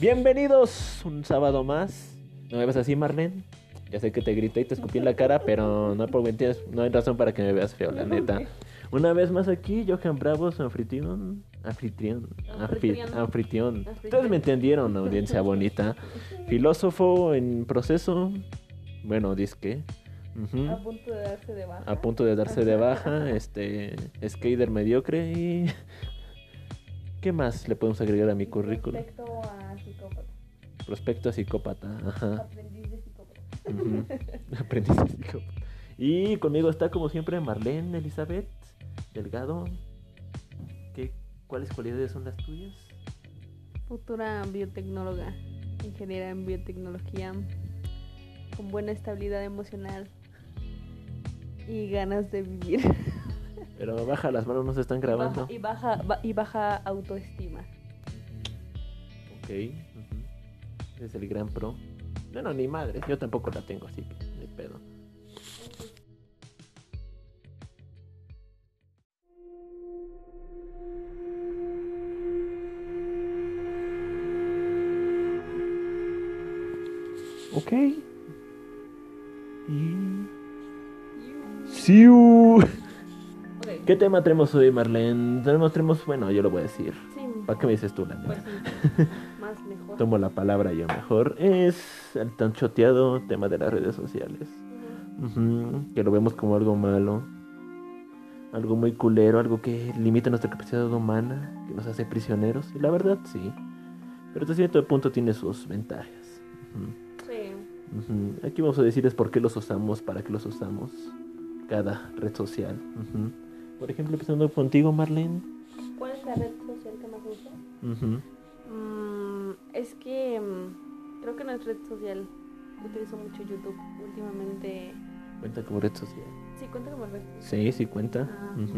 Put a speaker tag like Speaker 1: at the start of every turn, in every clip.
Speaker 1: Bienvenidos un sábado más. ¿No me ves así, Marlene? Ya sé que te grité y te escupí en la cara, pero no, por mentiras, no hay razón para que me veas feo, la neta. Una vez más aquí, Johan Bravo, su anfitrión. Anfitrión. anfi-
Speaker 2: Anfitrión.
Speaker 1: Ustedes me entendieron, audiencia bonita. Filósofo en proceso. Bueno, disque. Ujú.
Speaker 2: A punto de darse de baja.
Speaker 1: A punto de darse de baja. Este. Skater mediocre y. ¿Qué más le podemos agregar a mi currículum?
Speaker 2: Respecto a psicópata.
Speaker 1: Prospecto a psicópata. Ajá.
Speaker 2: Aprendiz de psicópata.
Speaker 1: Ujú. Aprendiz de psicópata. Y conmigo está como siempre Marlene Elizabeth Delgado. ¿Qué, ¿Cuáles cualidades son las tuyas?
Speaker 2: Futura biotecnóloga. Ingeniera en biotecnología. Con buena estabilidad emocional. Y ganas de vivir.
Speaker 1: Pero baja las manos, no se están grabando.
Speaker 2: Baja- y, baja, ba- y baja autoestima.
Speaker 1: Ok. Es el gran pro. Bueno, ni madre, yo tampoco la tengo, así que ni pedo. Ok. Y... ¡Siu! ¿Qué tema tenemos hoy, Marlene? Tenemos, tenemos, bueno, yo lo voy a decir.
Speaker 2: Sí,
Speaker 1: ¿Para qué me dices tú, la
Speaker 2: pues sí. Más mejor.
Speaker 1: Tomo la palabra yo mejor. Es el tan choteado tema de las redes sociales. Que lo vemos como algo malo. Algo muy culero, algo que limita nuestra capacidad humana, que nos hace prisioneros. Y la verdad, sí. Pero hasta cierto punto tiene sus ventajas.
Speaker 2: Sí.
Speaker 1: Aquí vamos a decirles por qué los usamos, para qué los usamos. Cada red social. Por ejemplo, empezando contigo, Marlene.
Speaker 2: ¿Cuál es la red social que más usas? Es que mm, creo que no es red social. Utilizo mucho YouTube últimamente.
Speaker 1: Cuenta como red social.
Speaker 2: Sí, cuenta como red social.
Speaker 1: Sí, sí cuenta.
Speaker 2: Ah, bueno,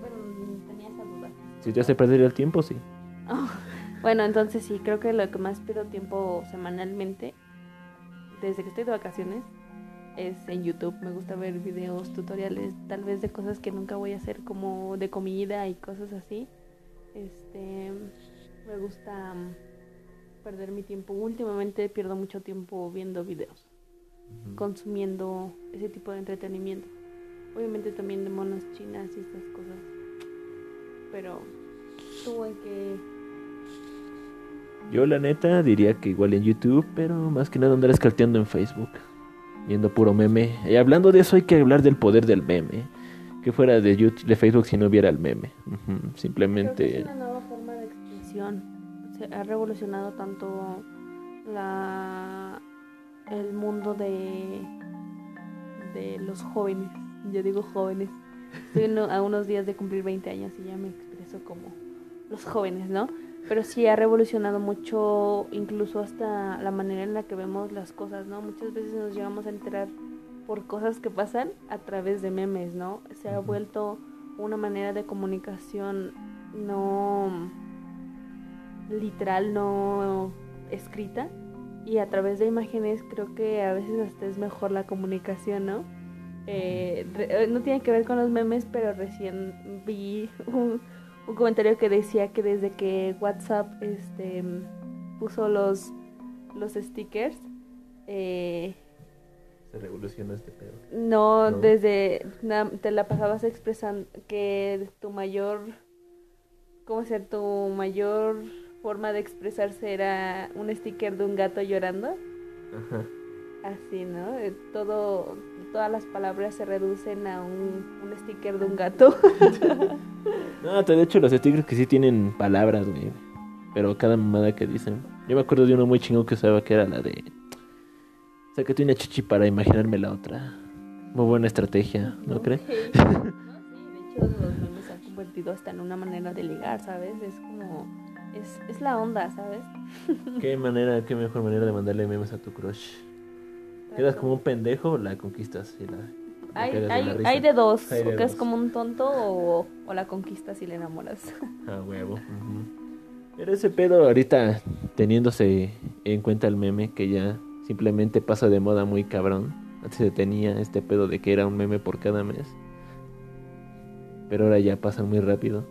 Speaker 2: bueno, tenía esa duda.
Speaker 1: Si te hace perder el tiempo, sí.
Speaker 2: Bueno, entonces sí, creo que lo que más pierdo tiempo semanalmente, desde que estoy de vacaciones, es en YouTube. Me gusta ver videos, tutoriales, tal vez de cosas que nunca voy a hacer, como de comida y cosas así. Este, me gusta mm, perder mi tiempo. Últimamente pierdo mucho tiempo viendo videos, consumiendo ese tipo de entretenimiento. Obviamente también de monas chinas y estas cosas. Pero, ¿tú en qué
Speaker 1: Yo la neta diría que igual en YouTube, pero más que nada andar escarteando en Facebook, viendo puro meme. Y hablando de eso hay que hablar del poder del meme. Que fuera de YouTube, de Facebook si no hubiera el meme.
Speaker 2: Creo que
Speaker 1: Simplemente
Speaker 2: es una nueva forma de expresión. Se ha revolucionado tanto la el mundo de de los jóvenes. Yo digo jóvenes. Estoy a unos días de cumplir 20 años y ya me expreso como los jóvenes, ¿no? Pero sí ha revolucionado mucho, incluso hasta la manera en la que vemos las cosas, ¿no? Muchas veces nos llegamos a enterar por cosas que pasan a través de memes, ¿no? Se ha vuelto una manera de comunicación no literal, no escrita. Y a través de imágenes creo que a veces hasta es mejor la comunicación, ¿no? Eh, re- eh, no tiene que ver con los memes, pero recién vi un, un comentario que decía que desde que WhatsApp este, puso los, los stickers, eh,
Speaker 1: se revolucionó este pedo.
Speaker 2: no,
Speaker 1: No.
Speaker 2: desde na- te la pasabas expresando que tu mayor, ¿cómo ser? Tu mayor forma de expresarse era un sticker de un gato llorando,
Speaker 1: Ajá.
Speaker 2: así, ¿no? Eh, Todo, todas las palabras se reducen a un, un sticker de un gato.
Speaker 1: No, de hecho los stickers que sí tienen palabras, güey. Pero cada mamada que dicen. Yo me acuerdo de uno muy chingón que usaba que era la de... Sácate una chichi para imaginarme la otra. Muy buena estrategia, ¿no crees?
Speaker 2: Ok. No, sí, de hecho los memes se han convertido hasta en una manera de ligar, ¿sabes? Es como, es, es la onda, ¿sabes?
Speaker 1: ¿Qué manera, qué mejor manera de mandarle memes a tu crush? ¿Quedas como un pendejo o la conquistas y la, la
Speaker 2: Hay, hay,
Speaker 1: la
Speaker 2: de dos,
Speaker 1: Hay de
Speaker 2: o que es como un tonto o, o la conquistas y le enamoras.
Speaker 1: A huevo. ujú. Pero ese pedo ahorita teniéndose en cuenta el meme que ya simplemente pasa de moda muy cabrón. Antes se tenía este pedo de que era un meme por cada mes. Pero ahora ya pasa muy rápido.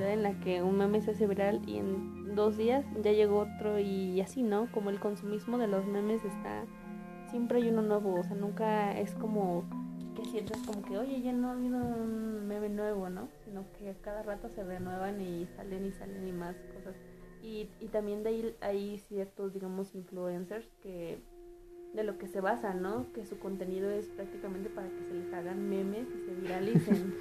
Speaker 2: Velocidad en la que un meme se hace viral y en dos días ya llegó otro y así, ¿no? Como el consumismo de los memes está, siempre hay uno nuevo, o sea, nunca es como que sientes como que, oye, ya no ha habido un meme nuevo, ¿no? Sino que cada rato se renuevan y salen y salen y más cosas. Y, y también de ahí hay ciertos, digamos, influencers que de lo que se basa, ¿no? Que su contenido es prácticamente para que se les hagan memes y se viralicen.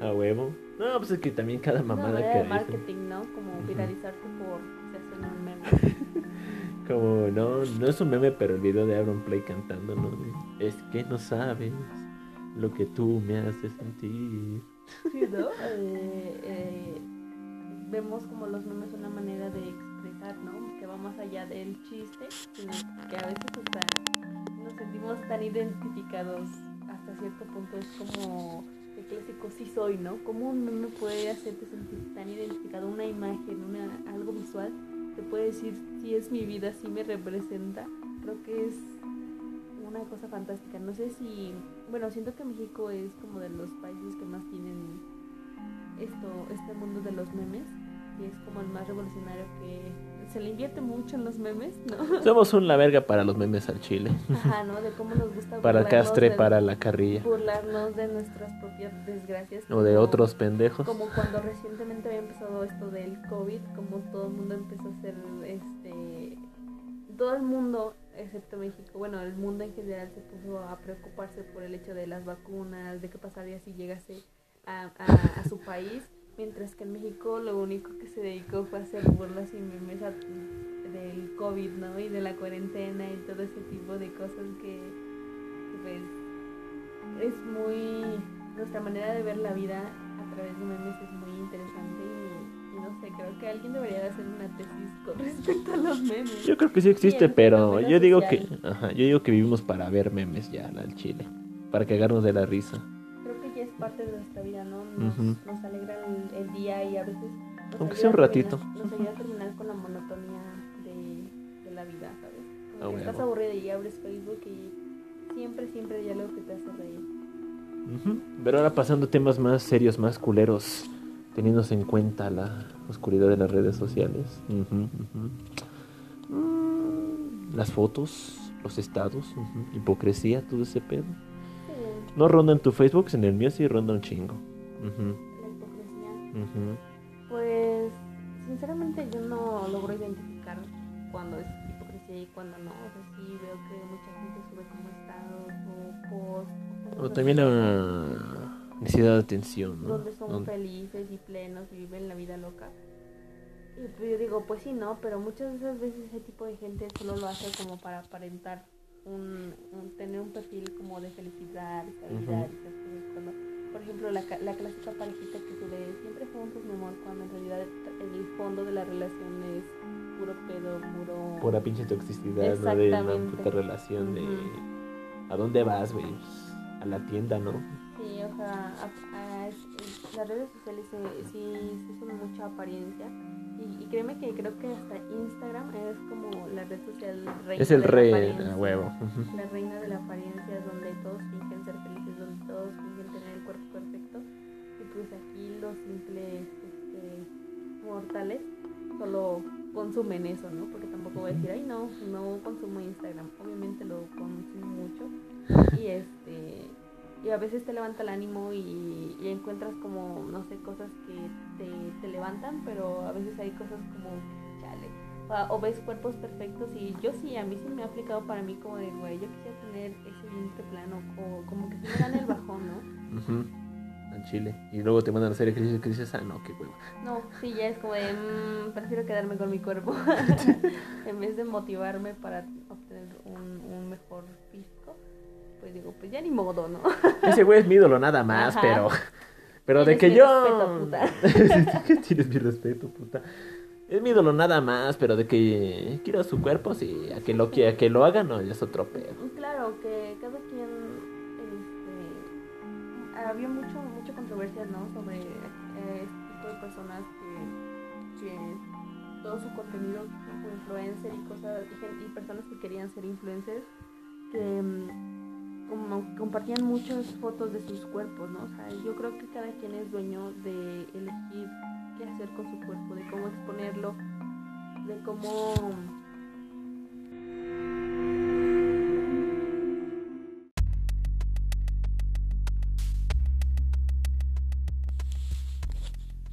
Speaker 1: A huevo. No, pues es que también cada mamada
Speaker 2: no,
Speaker 1: que
Speaker 2: marketing, ¿no? Como viralizarte por se hacen un meme.
Speaker 1: Como, no, no es un meme, pero el video de Aaron Play cantando, ¿no? Es que no sabes lo que tú me haces sentir.
Speaker 2: Sí, ¿no? Eh, eh, vemos como los memes una manera de expresar, ¿no? Que va más allá del chiste, sino que a veces hasta nos sentimos tan identificados hasta cierto punto. Es como clásico sí soy, ¿no? ¿Cómo un meme puede hacerte sentir tan identificado? Una imagen, una, algo visual, te puede decir si es mi vida, si me representa. Creo que es una cosa fantástica. No sé si, bueno, siento que México es como de los países que más tienen esto, este mundo de los memes, y es como el más revolucionario que se le invierte mucho en los memes, ¿no?
Speaker 1: Somos un la verga para los memes al chile.
Speaker 2: Ajá, ¿no? De cómo nos gusta
Speaker 1: Para el castre,
Speaker 2: de-
Speaker 1: para la carrilla.
Speaker 2: burlarnos de nuestras propias desgracias.
Speaker 1: O de
Speaker 2: como-
Speaker 1: otros pendejos.
Speaker 2: Como cuando recientemente había empezado esto del COVID, como todo el mundo empezó a hacer este todo el mundo, excepto México, bueno, el mundo en general se puso a preocuparse por el hecho de las vacunas, de qué pasaría si llegase a, a- a su país, mientras que en México lo único que se dedicó fue a hacer burlas y memes del COVID, ¿no? Y de la cuarentena y todo ese tipo de cosas que, que, pues, es muy... Nuestra manera de ver la vida a través de memes es muy interesante y, y no sé, creo que alguien debería de hacer una tesis con respecto a los memes.
Speaker 1: Yo creo que sí existe,
Speaker 2: Sí,
Speaker 1: pero yo digo que, ajá, yo digo que vivimos para ver memes ya al chile, para cagarnos de la risa.
Speaker 2: Creo que ya es parte de nuestra vida, ¿no? Nos,
Speaker 1: Ujú.
Speaker 2: nos alegra el, el día y a veces... nos
Speaker 1: Aunque sea un ratito.
Speaker 2: terminar- Nos ayuda a terminar con la monotonía de, de la vida, ¿sabes? Como que estás aburrido y abres Facebook y siempre, siempre hay algo que te hace reír.
Speaker 1: Ujú. Pero ahora pasando a temas más serios, más culeros, teniéndose en cuenta la oscuridad de las redes sociales. Ujú, ujú. Mm, Las fotos, los estados, hipocresía, todo ese pedo. No ronda en tu Facebook, en el mío sí ronda un chingo.
Speaker 2: La hipocresía. Pues, sinceramente yo no logro identificar cuando es hipocresía y cuando no. O sea, sí veo que mucha gente sube como estados o posts. o
Speaker 1: también la necesidad de atención, ¿no?
Speaker 2: Donde son felices y plenos y viven la vida loca. Y pues yo digo, pues sí, no, pero muchas de esas veces ese tipo de gente solo lo hace como para aparentar un, un- tener un perfil como de felicidad, estabilidad esas cosas. Cuando, por ejemplo, la, ca- la clásica parejita que sube siempre juntos, mi amor, cuando en realidad el, fondo de la relación es puro pedo, puro...
Speaker 1: Pura pinche toxicidad, ¿no? De una puta relación de... ¿A dónde vas, güey? A la tienda, ¿no?
Speaker 2: Sí, o sea, a- a- es- las redes sociales se- sí, sí son mucha apariencia. Y, y créeme que creo que hasta Instagram es como la red social reina
Speaker 1: Es el
Speaker 2: de
Speaker 1: rey, a huevo.
Speaker 2: La reina de la apariencia, donde todos fingen ser felices, donde todos fingen tener el cuerpo perfecto. Y pues aquí los simples este, mortales solo consumen eso, ¿no? Porque tampoco voy a decir, ay, no, no consumo Instagram. Obviamente lo consumo mucho. Y este y a veces te levanta el ánimo y, y encuentras como, no sé, cosas que te, te levantan, pero a veces hay cosas como, chale. O, o ves cuerpos perfectos y yo sí, a mí sí me ha aplicado para mí como de, güey, yo quisiera tener ese vientre plano, o como que se me dan el bajón, ¿no?
Speaker 1: Ujú. Al chile. Y luego te mandan a hacer ejercicio que dices, ah, no, qué huevo.
Speaker 2: No, sí, ya es como de, "Mm, prefiero quedarme con mi cuerpo. en vez de motivarme para obtener un, un mejor físico, pues digo, pues ya ni modo, ¿no?
Speaker 1: Ese güey es mi ídolo nada más,
Speaker 2: Ajá.
Speaker 1: pero... Pero de que
Speaker 2: mi
Speaker 1: yo...
Speaker 2: respeto, puta.
Speaker 1: Sí, Tienes mi respeto, puta. Es mi ídolo nada más, pero de que quiero su cuerpo, sí. A que lo, a que lo haga, no, ya es otro pedo.
Speaker 2: Claro, que cada quien, este, había mucho, mucha controversia, ¿no? Sobre eh, este tipo de personas que, que todo su contenido como influencer y cosas, y, y personas que querían ser influencers, que mm, como compartían muchas fotos de sus cuerpos, ¿no? O sea, yo creo que cada quien es dueño de elegir qué hacer con su cuerpo, de cómo exponerlo, de cómo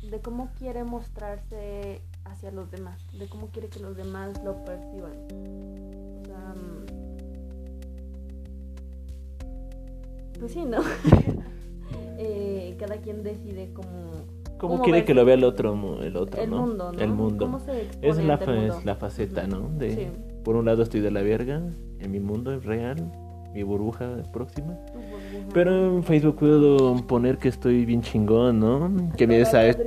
Speaker 2: de cómo quiere mostrarse hacia los demás, de cómo quiere que los demás lo perciban. Pues sí, ¿no? Eh, cada quien decide cómo...
Speaker 1: ¿Cómo,
Speaker 2: cómo
Speaker 1: quiere que lo vea el otro, el otro
Speaker 2: el
Speaker 1: ¿no?
Speaker 2: mundo, ¿no?
Speaker 1: El mundo.
Speaker 2: ¿Cómo se
Speaker 1: Es la, fa-
Speaker 2: mundo?
Speaker 1: es la faceta, ¿no? De,
Speaker 2: Sí.
Speaker 1: Por un lado estoy de la verga, en mi mundo es real, mi burbuja próxima.
Speaker 2: Burbuja.
Speaker 1: Pero en Facebook puedo poner que estoy bien chingón, ¿no? Que mi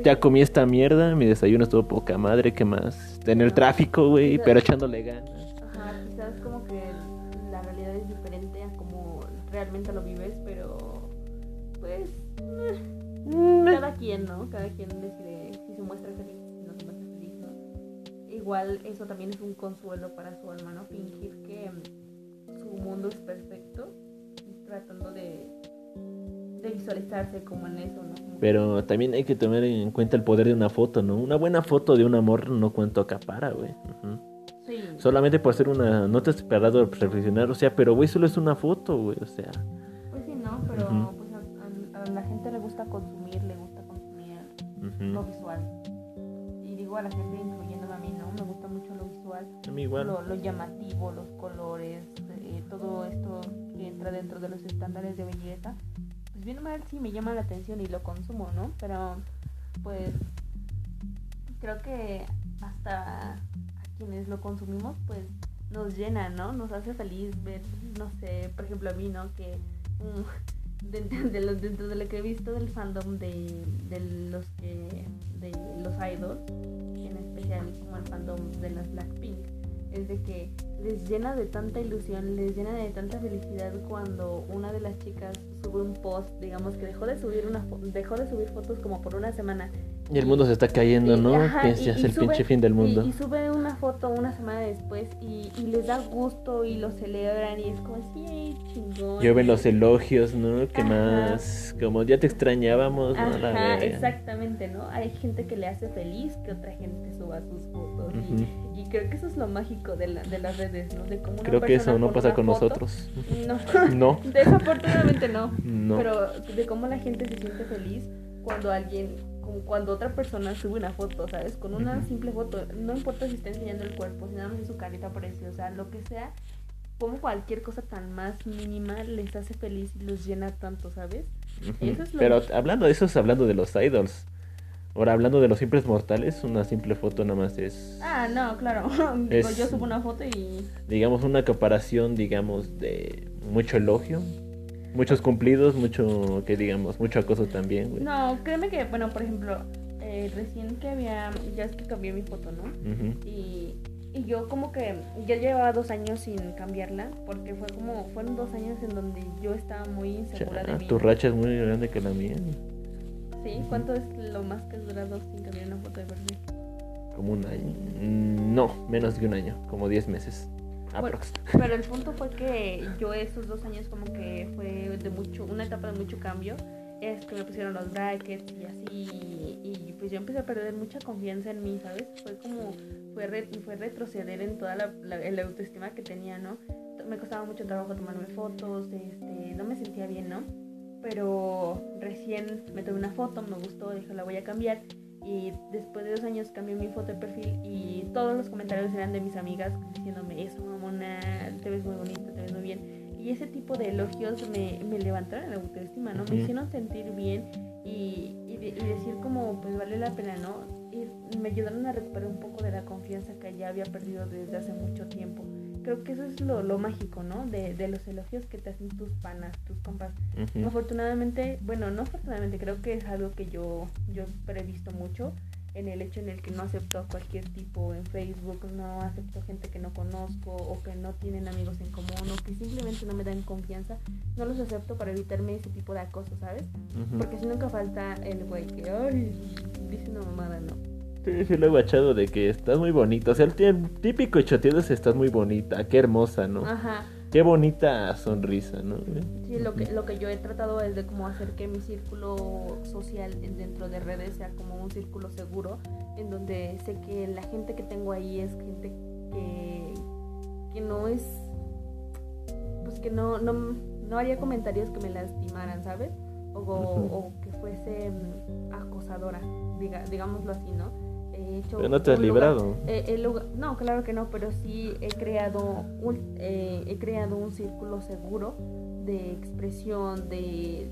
Speaker 1: ya comí esta mierda, mi desayuno estuvo poca madre, ¿qué más? En el
Speaker 2: Ajá.
Speaker 1: tráfico, güey, pero echándole ganas.
Speaker 2: Ajá, quizás como que la realidad es diferente a como realmente lo vives, cada quien, ¿no? Cada quien decide si se muestra feliz, si no se muestra feliz, ¿no? Igual eso también es un consuelo para su alma, ¿no? Fingir que mm, su mundo es perfecto, tratando de, de visualizarse como en eso, ¿no? Como-
Speaker 1: Pero también hay que tener en cuenta el poder de una foto, ¿no? Una buena foto de un amor no cuento acapara, güey.
Speaker 2: Sí,
Speaker 1: Solamente por ser una... No te has esperado reflexionar, o sea, pero güey, solo es una foto, güey, o sea...
Speaker 2: lo visual. Y digo a la gente, incluyéndome a mí, ¿no? Me gusta mucho lo visual,
Speaker 1: A mí igual.
Speaker 2: lo, lo llamativo, los colores, eh, todo esto que entra dentro de los estándares de belleza. Pues bien o mal sí me llama la atención y lo consumo, ¿no? Pero pues creo que hasta a quienes lo consumimos, pues nos llena, ¿no? Nos hace feliz ver, no sé, por ejemplo a mí, ¿no? Que mm, de dentro de lo que he visto del fandom de, de los que de los idols, en especial como el fandom de las Blackpink, es de que les llena de tanta ilusión, les llena de tanta felicidad cuando una de las chicas sube un post, digamos que dejó de subir una dejó de subir fotos como por una semana
Speaker 1: Y el mundo se está cayendo, ¿no?
Speaker 2: ajá, y- y
Speaker 1: el
Speaker 2: sube-
Speaker 1: pinche fin del mundo.
Speaker 2: Y, sube una foto una semana después y, y les da gusto y lo celebran y es como así, chingón.
Speaker 1: Llueven los elogios, ¿no? Que
Speaker 2: Ajá.
Speaker 1: más... Como ya te extrañábamos, ¿no? La
Speaker 2: Ajá, exactamente, ¿no? Hay gente que le hace feliz que otra gente suba sus fotos. y- creo que eso es lo mágico de, la- de las redes, ¿no? De cómo
Speaker 1: Creo que eso no pasa con
Speaker 2: foto-
Speaker 1: nosotros.
Speaker 2: No.
Speaker 1: No,
Speaker 2: Desafortunadamente no.
Speaker 1: no.
Speaker 2: Pero de cómo la gente se siente feliz cuando alguien, como cuando otra persona sube una foto, ¿sabes? Con una simple foto, no importa si está enseñando el cuerpo, si nada más es su carita preciosa, lo que sea, como cualquier cosa tan más mínima les hace feliz y los llena tanto, ¿sabes?
Speaker 1: Ujú.
Speaker 2: eso es lo-
Speaker 1: Pero hablando de eso, es hablando de los idols. Ahora, hablando de los simples mortales, una simple foto nada más es,
Speaker 2: Ah, no, claro. Digo,
Speaker 1: Es-
Speaker 2: yo subo una foto y...
Speaker 1: digamos, una comparación, digamos, de mucho elogio, muchos cumplidos, mucho, que digamos, mucho acoso también, güey.
Speaker 2: No, créeme que, bueno, por ejemplo, eh, recién que había, ya es que cambié mi foto, ¿no? Y, y yo como que ya llevaba dos años sin cambiarla, porque fue como, fueron dos años en donde yo estaba muy insegura de
Speaker 1: Cha,
Speaker 2: mí.
Speaker 1: tu racha es muy grande que la mía.
Speaker 2: ¿Sí? ¿Cuánto es lo más que has durado sin cambiar una foto de perfil?
Speaker 1: Como un año. Mm, No, menos de un año, como 10 meses.
Speaker 2: Bueno. Pero el punto fue que yo esos dos años como que fue de mucho, una etapa de mucho cambio. Es que me pusieron los brackets y así. Y pues yo empecé a perder mucha confianza en mí, ¿sabes? Fue como, fue, re- fue retroceder en toda la, la, autoestima que tenía, ¿no? Me costaba mucho trabajo tomarme fotos, este, no me sentía bien, ¿no? Pero recién me tomé una foto, me gustó, dije la voy a cambiar. Y después de dos años cambié mi foto de perfil y todos los comentarios eran de mis amigas diciéndome eso, mamona, te ves muy bonita, te ves muy bien. Y ese tipo de elogios me, me levantaron la autoestima, ¿no? Me hicieron sentir bien y, y, de- y decir como, pues vale la pena, ¿no? Y me ayudaron a recuperar un poco de la confianza que ya había perdido desde hace mucho tiempo. Creo que eso es lo, lo mágico, ¿no? De, de los elogios que te hacen tus panas, tus compas. Afortunadamente, bueno, no afortunadamente, creo que es algo que yo, yo he previsto mucho en el hecho en el que no acepto a cualquier tipo en Facebook, no acepto gente que no conozco o que no tienen amigos en común o que simplemente no me dan confianza, no los acepto para evitarme ese tipo de acoso, ¿sabes? Porque si nunca falta el güey que, ay, dice una mamada, ¿no?
Speaker 1: Sí, sí, lo he guachado de que estás muy bonita. O sea, el tí- típico choteado es estás muy bonita, qué hermosa, ¿no?
Speaker 2: Ajá.
Speaker 1: Qué bonita sonrisa, ¿no?
Speaker 2: Sí, lo que, lo que yo he tratado es de como hacer que mi círculo social en- dentro de redes sea como un círculo seguro, en donde sé que la gente que tengo ahí es gente que, que no es, pues que no, no, no haría comentarios que me lastimaran, ¿sabes? O,
Speaker 1: Ujú.
Speaker 2: o que fuese acosadora, diga, digámoslo así, ¿no? Hecho
Speaker 1: Pero no te has
Speaker 2: lugar-
Speaker 1: librado.
Speaker 2: eh, el lugar- no, claro que no, pero sí he creado un, eh, he creado un círculo seguro de expresión, de,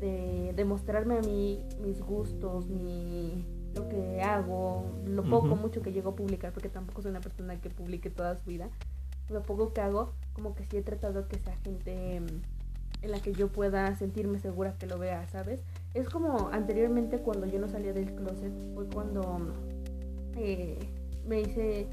Speaker 2: de, de mostrarme a mí mis gustos, mi, lo que hago, lo poco, mucho que llego a publicar, porque tampoco soy una persona que publique toda su vida. Lo poco que hago, como que sí he tratado que sea gente mm, en la que yo pueda sentirme segura que lo vea, ¿sabes? Es como anteriormente cuando yo no salía del closet, fue cuando eh, me hice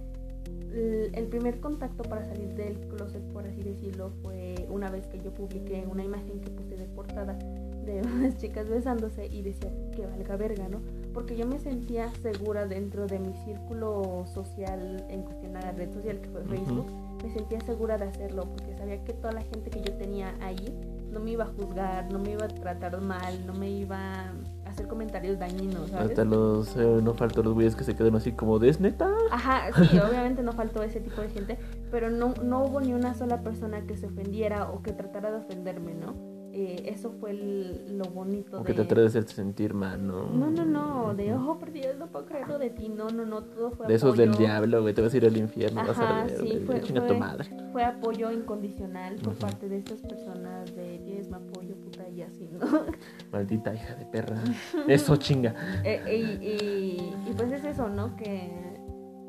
Speaker 2: el, primer contacto para salir del closet, por así decirlo, fue una vez que yo publiqué una imagen que puse de portada de unas chicas besándose y decía que valga verga, ¿no? Porque yo me sentía segura dentro de mi círculo social en cuestión a la red social que fue. Facebook. Me sentía segura de hacerlo porque sabía que toda la gente que yo tenía ahí no me iba a juzgar, no me iba a tratar mal, no me iba a hacer comentarios dañinos, ¿sabes?
Speaker 1: Hasta los. eh, no faltan los güeyes que se quedan así como, ¿es neta?
Speaker 2: Ajá, sí, obviamente no faltó ese tipo de gente, pero no, no hubo ni una sola persona que se ofendiera o que tratara de ofenderme, ¿no? Eh, eso fue el- lo bonito
Speaker 1: O
Speaker 2: de...
Speaker 1: que te de hacerte sentir mal, ¿no?
Speaker 2: No, no, no, de ojo, por Dios, no puedo creerlo de ti, no, no, no, todo fue
Speaker 1: De esos del diablo, güey, te vas a ir al infierno, vas a
Speaker 2: Ajá,
Speaker 1: ver,
Speaker 2: sí, fue-
Speaker 1: chinga
Speaker 2: fue-
Speaker 1: tu madre.
Speaker 2: Fue apoyo incondicional por parte de estas personas de tienes mi apoyo, puta, y así, ¿no?
Speaker 1: Maldita hija de perra. Eso chinga.
Speaker 2: Eh, y, y- y pues es eso, ¿no? Que,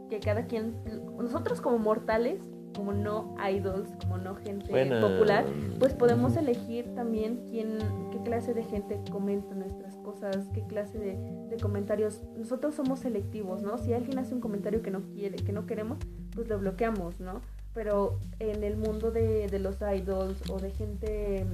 Speaker 2: que cada quien, nosotros como mortales, como no idols, como no gente
Speaker 1: Bueno,
Speaker 2: popular, pues podemos elegir también quién, qué clase de gente comenta nuestras cosas, qué clase de, de comentarios. Nosotros somos selectivos, ¿no? Si alguien hace un comentario que no quiere, que no queremos, pues lo bloqueamos, ¿no? Pero en el mundo de, de los idols o de gente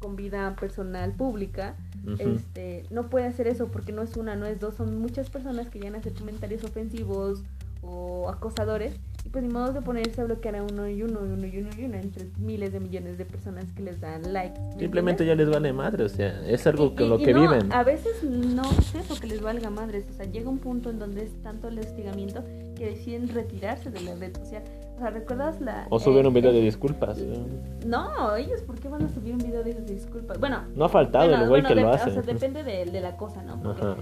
Speaker 2: con vida personal pública, este, no puede hacer eso porque no es una, no es dos, son muchas personas que llegan a hacer comentarios ofensivos o acosadores pues ni modo de ponerse a bloquear a uno y uno y uno y uno y uno entre miles de millones de personas que les dan likes. ¿me
Speaker 1: Simplemente ya les vale madre, o sea, es algo
Speaker 2: Y-
Speaker 1: con
Speaker 2: y-
Speaker 1: lo
Speaker 2: y
Speaker 1: que
Speaker 2: no,
Speaker 1: viven.
Speaker 2: A veces no es eso que les valga madres, o sea, llega un punto en donde es tanto el hostigamiento que deciden retirarse de la red social. O sea, ¿recuerdas la...
Speaker 1: O subir
Speaker 2: eh,
Speaker 1: un video
Speaker 2: eh,
Speaker 1: de disculpas. eh.
Speaker 2: No, ellos, ¿por qué van a subir un video de disculpas? Bueno,
Speaker 1: No ha faltado
Speaker 2: bueno,
Speaker 1: el güey
Speaker 2: bueno,
Speaker 1: que
Speaker 2: de-
Speaker 1: lo
Speaker 2: O
Speaker 1: hace.
Speaker 2: sea, depende de, de la cosa, ¿no? Porque,
Speaker 1: Ajá.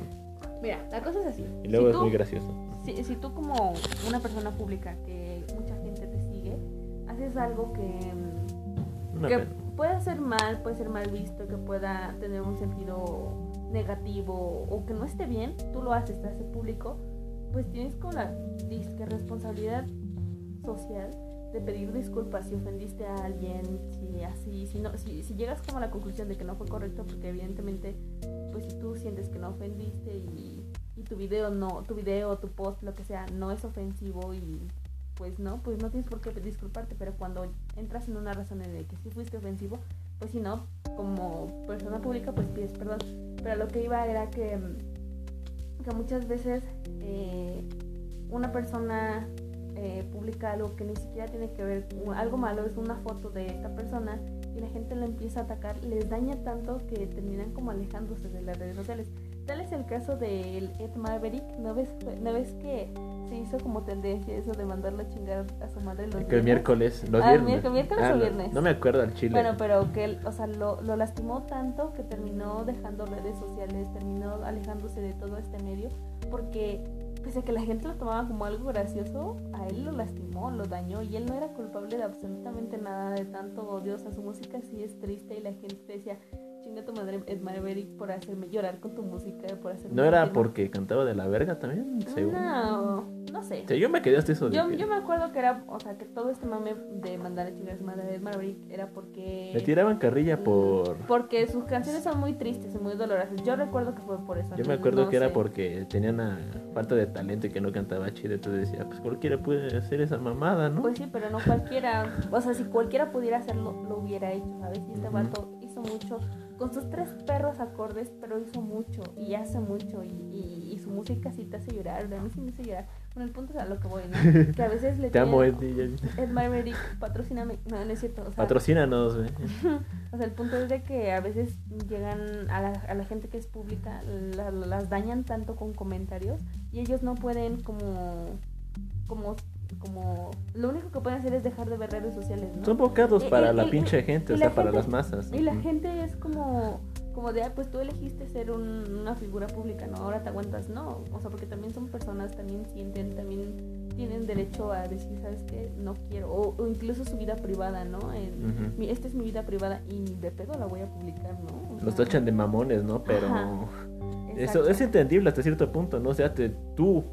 Speaker 2: Mira, la cosa es así.
Speaker 1: Y luego
Speaker 2: si
Speaker 1: es
Speaker 2: tú,
Speaker 1: muy gracioso.
Speaker 2: Si, si tú como una persona pública que mucha gente te sigue, haces algo que, mm, que pueda ser mal, puede ser mal visto, que pueda tener un sentido negativo o que no esté bien, tú lo haces, te hace público, pues tienes como la disque responsabilidad social de pedir disculpas si ofendiste a alguien, si así, si no, si, si llegas como a la conclusión de que no fue correcto, porque evidentemente, pues si tú sientes que no ofendiste y, y tu video no, tu video, tu post, lo que sea, no es ofensivo y pues no, pues no tienes por qué disculparte, pero cuando entras en una razón en la que sí fuiste ofensivo, pues si no, como persona pública, pues pides perdón. Pero lo que iba era que, que muchas veces eh, una persona eh, publica algo que ni siquiera tiene que ver algo malo, es una foto de esta persona y la gente la empieza a atacar, les daña tanto que terminan como alejándose de las redes sociales. Tal es el caso del Ed Maverick, ¿no ves, ¿no ves que se hizo como tendencia eso de mandarlo a chingar a su madre los
Speaker 1: Que miércoles, los
Speaker 2: Ah,
Speaker 1: viernes.
Speaker 2: miércoles- miércoles o
Speaker 1: no-
Speaker 2: viernes.
Speaker 1: No, me acuerdo al chile.
Speaker 2: Bueno, pero que él, o sea, lo, lo lastimó tanto que terminó dejando redes sociales, terminó alejándose de todo este medio, porque pese a que la gente lo tomaba como algo gracioso, a él lo lastimó, lo dañó, y él no era culpable de absolutamente nada, de tanto odio, o sea, su música sí es triste, y la gente decía, chinga tu madre, Ed Maverick, por hacerme llorar con tu música, por hacerme...
Speaker 1: ¿No era
Speaker 2: sentir mal".
Speaker 1: porque cantaba de la verga también? Según.
Speaker 2: No, no sé.
Speaker 1: O sea, yo me quedé hasta eso
Speaker 2: Yo,
Speaker 1: que
Speaker 2: yo me acuerdo que era, o sea, que todo este mame de mandar a chingar a su madre Ed Maverick era porque...
Speaker 1: le tiraban carrilla
Speaker 2: Mm,
Speaker 1: por...
Speaker 2: Porque sus canciones son muy tristes y muy dolorosas. Yo recuerdo que fue por eso.
Speaker 1: Yo me acuerdo
Speaker 2: no
Speaker 1: que era porque tenían una falta de talento y que no cantaba chido. Entonces decía, pues cualquiera puede hacer esa mamada, ¿no?
Speaker 2: Pues sí, pero no cualquiera. O sea, si cualquiera pudiera hacerlo, lo hubiera hecho, ¿sabes? Y este
Speaker 1: Ujú.
Speaker 2: vato hizo mucho con sus tres perros acordes, pero hizo mucho y hace mucho y, y, y su música sí te hace llorar, a mí sí me hace llorar. Bueno, el punto es a lo que voy, ¿no? Que a veces le
Speaker 1: Te amo,
Speaker 2: tienen-
Speaker 1: Eddie.
Speaker 2: Ed Maverick, patrocíname. No, no es cierto. O sea,
Speaker 1: Patrocínanos, güey.
Speaker 2: o sea, el punto es de que a veces llegan a la, a la gente que es pública, la- las dañan tanto con comentarios y ellos no pueden como, como, como, lo único que pueden hacer es dejar de ver redes sociales, ¿no?
Speaker 1: Son bocados para
Speaker 2: y-
Speaker 1: la
Speaker 2: y-
Speaker 1: pinche gente, o sea, para
Speaker 2: gente-
Speaker 1: las masas.
Speaker 2: Y la gente es como, como de, ah, pues tú elegiste ser un- una figura pública, ¿no? Ahora te aguantas, no. O sea, porque también son personas, también sienten, también tienen derecho a decir, ¿sabes qué? No quiero. O, o incluso su vida privada, ¿no? En-
Speaker 1: Ujú.
Speaker 2: mi- esta es mi vida privada y de pedo la voy a publicar, ¿no? O
Speaker 1: Los tachan de mamones, ¿no? Pero
Speaker 2: Ajá,
Speaker 1: eso es entendible hasta cierto punto, ¿no? O sea, te- tú,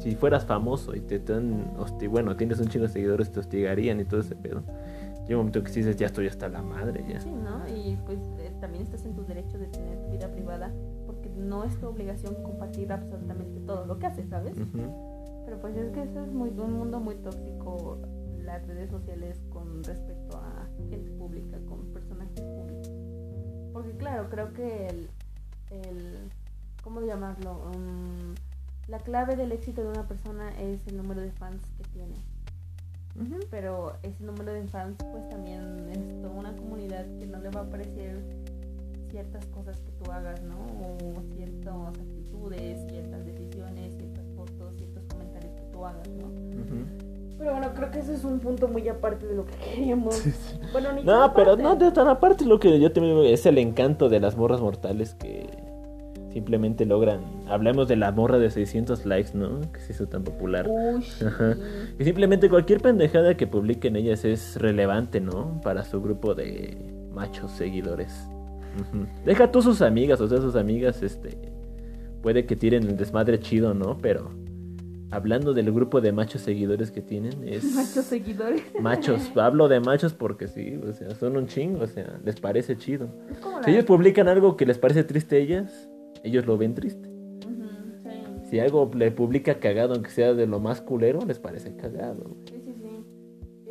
Speaker 1: si fueras famoso y te dan, hosti- bueno, tienes un chingo de seguidores, te hostigarían y todo ese pedo. Llega un momento que dices, ya estoy hasta la madre, ya.
Speaker 2: Sí, ¿no? Y pues eh, también estás en tu derecho de tener tu vida privada porque no es tu obligación compartir absolutamente todo lo que haces, ¿sabes? Pero pues es que eso es muy, un mundo muy tóxico, las redes sociales con respecto a gente pública, con personajes públicos. Porque claro, creo que el, el ¿cómo llamarlo? Um, la clave del éxito de una persona es el número de fans que tiene. Pero ese número de fans pues también es toda una comunidad que no le va a parecer ciertas cosas que tú hagas, ¿no? O ciertas actitudes, ciertas decisiones, ciertas fotos, ciertos comentarios que tú hagas, ¿no? Pero bueno, creo que eso es un punto muy aparte de lo que queríamos. Bueno, ni tan
Speaker 1: No, pero
Speaker 2: aparte.
Speaker 1: no de tan aparte lo que yo te digo es el encanto de las morras mortales que simplemente logran. Hablemos de la morra de 600 likes, ¿no? Que se hizo tan popular.
Speaker 2: Uy.
Speaker 1: Ajá. Y simplemente cualquier pendejada que publiquen ellas es relevante, ¿no? Para su grupo de machos seguidores. Deja tú sus amigas, o sea, sus amigas, este, puede que tiren el desmadre chido, ¿no? Pero hablando del grupo de machos seguidores que tienen, es
Speaker 2: Machos seguidores.
Speaker 1: machos. Hablo de machos porque sí, o sea, son un chingo, o sea, les parece chido. Si ellos publican algo que les parece triste a ellas, ellos lo ven triste.
Speaker 2: Ujú, sí.
Speaker 1: Si algo le publica cagado, aunque sea de lo más culero, les parece cagado.
Speaker 2: Sí, sí, sí.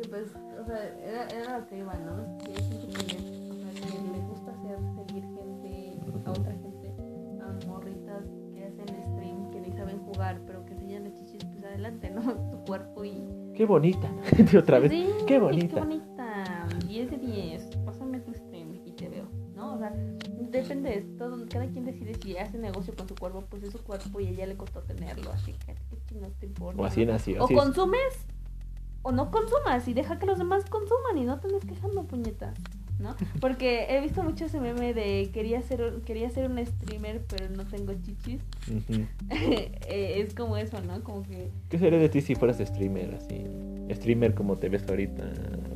Speaker 2: Y pues, o sea, era, era lo que iba, ¿no? Que le, o sea, que le gusta hacer seguir gente, a otra gente, a morritas que hacen stream, que ni saben jugar, pero que enseñan las chichis, pues adelante, ¿no? Tu cuerpo y...
Speaker 1: Qué bonita. De otra vez.
Speaker 2: Sí,
Speaker 1: Qué bonita.
Speaker 2: Qué bonita. Cada quien decide si hace negocio con su cuerpo, pues es su cuerpo y a ella le costó tenerlo. Así que, ¿qué chingados te importa?
Speaker 1: O así
Speaker 2: no?
Speaker 1: nació.
Speaker 2: O
Speaker 1: es.
Speaker 2: consumes o no consumas y deja que los demás consuman y no te andes quejando, puñeta. ¿No? Porque he visto mucho ese meme de quería ser, quería ser un streamer, pero no tengo chichis. Eh, es como eso, ¿no? Como que
Speaker 1: ¿Qué sería de ti si fueras streamer así? Streamer como te ves ahorita,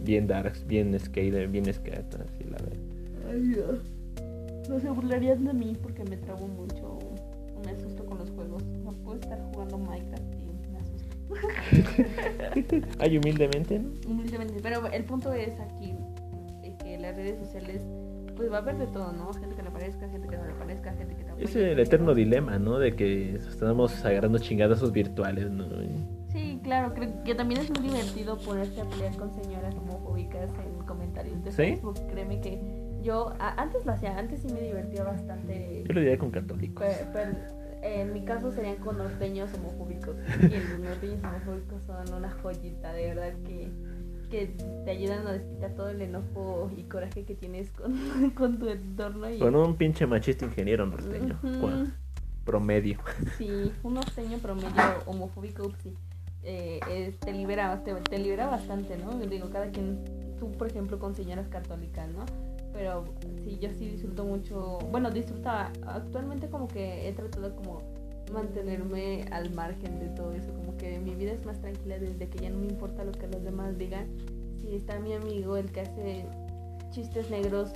Speaker 1: bien darks, bien skater, bien scat, así la verdad.
Speaker 2: Ay, Dios. No se burlarían de mí porque me trabo mucho. Me asusto con los juegos. No puedo estar jugando Minecraft y me asusto.
Speaker 1: Ay, humildemente, ¿no?
Speaker 2: Humildemente. Pero el punto es aquí de que las redes sociales, pues va a haber de todo, ¿no? Gente que le parezca, gente que no le parezca, gente que
Speaker 1: Es el eterno dilema, ¿no? De que estamos agarrando chingadazos virtuales, ¿no?
Speaker 2: Sí, claro, creo que también es muy divertido ponerse a pelear con señoras homofóbicas en comentarios de
Speaker 1: ¿Sí?
Speaker 2: Facebook. Créeme que yo a- antes lo hacía, antes sí me divertía bastante.
Speaker 1: Yo lo diría con católicos.
Speaker 2: Pero en mi caso serían con norteños homofóbicos. Y los norteños homofóbicos son una joyita, de verdad que, que te ayudan a desquitar todo el enojo y coraje que tienes con, con tu entorno. Y,
Speaker 1: Con un pinche machista ingeniero norteño. Cua- Promedio.
Speaker 2: Sí, un norteño promedio homofóbico, sí, eh, eh, te libera, te, te libera bastante, ¿no? Digo, cada quien, tú por ejemplo con señoras católicas, ¿no? Pero sí, yo sí disfruto mucho, bueno, disfrutaba, actualmente como que he tratado como mantenerme al margen de todo eso, como que mi vida es más tranquila desde que ya no me importa lo que los demás digan. Si está mi amigo, el que hace chistes negros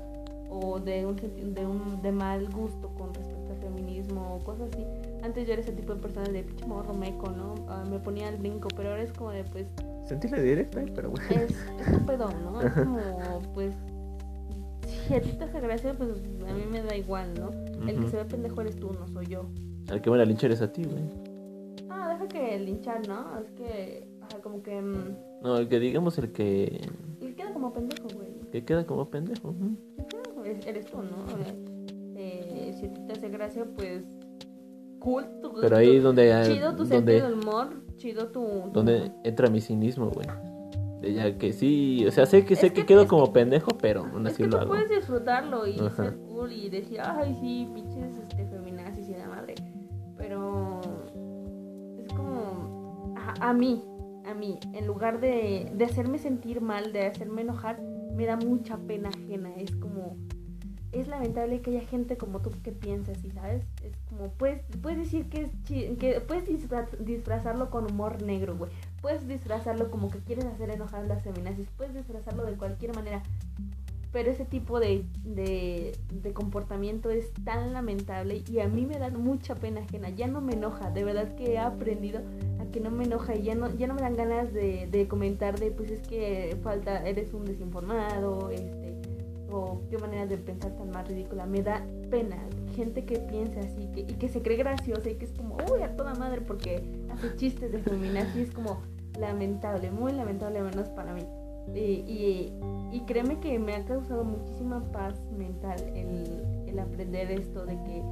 Speaker 2: o de un, de un de mal gusto con respecto al feminismo o cosas así. Antes yo era ese tipo de persona de pinche morro meco, ¿no? Ah, me ponía al brinco, pero ahora es como de pues
Speaker 1: Sentí la directa, pero bueno.
Speaker 2: es estúpido, ¿no? Es como pues si a ti te hace gracia, pues a mí me da igual, ¿no? El que se ve pendejo eres tú, no soy yo.
Speaker 1: Al que van a linchar es a ti, güey.
Speaker 2: Ah, deja que linchar, ¿no? Es que, ajá, como que mm,
Speaker 1: No, el que digamos el que,
Speaker 2: él queda como pendejo, güey.
Speaker 1: que queda como pendejo.
Speaker 2: es- Eres tú, ¿no? si a ti te hace gracia, pues cool. tu-
Speaker 1: Pero ahí
Speaker 2: tu-
Speaker 1: donde...
Speaker 2: chido tu
Speaker 1: donde,
Speaker 2: sentido del humor, chido tu-
Speaker 1: donde entra mi cinismo, güey. Ya que sí, o sea, sé que sé
Speaker 2: Es
Speaker 1: que,
Speaker 2: que-
Speaker 1: quedo
Speaker 2: es
Speaker 1: como pendejo, pero aún
Speaker 2: Es
Speaker 1: así
Speaker 2: que
Speaker 1: lo
Speaker 2: tú
Speaker 1: hago.
Speaker 2: puedes disfrutarlo y
Speaker 1: Ajá.
Speaker 2: ser cool y decir, ay, sí, pinches este, feminazis y la madre. Pero es como, a, a mí, a mí, en lugar de, de hacerme sentir mal, de hacerme enojar, me da mucha pena ajena. Es como, es lamentable que haya gente como tú que piense así, ¿sabes? Es como, puedes, puedes decir que es chi- que puedes disfra- disfrazarlo con humor negro, güey. Puedes disfrazarlo como que quieres hacer enojar a las feminazis. Puedes disfrazarlo de cualquier manera. Pero ese tipo de, de, de comportamiento es tan lamentable y a mí me da mucha pena ajena. Ya no me enoja, de verdad que he aprendido a que no me enoja y ya no, ya no me dan ganas de, de comentar de pues es que falta, eres un desinformado, este, qué manera de pensar tan más ridícula. Me da pena gente que piensa así que, y que se cree graciosa y que es como, uy, a toda madre porque hace chistes de feminazi. Es como lamentable, muy lamentable, menos para mí. Y, créeme que me ha causado muchísima paz mental el, el aprender esto de que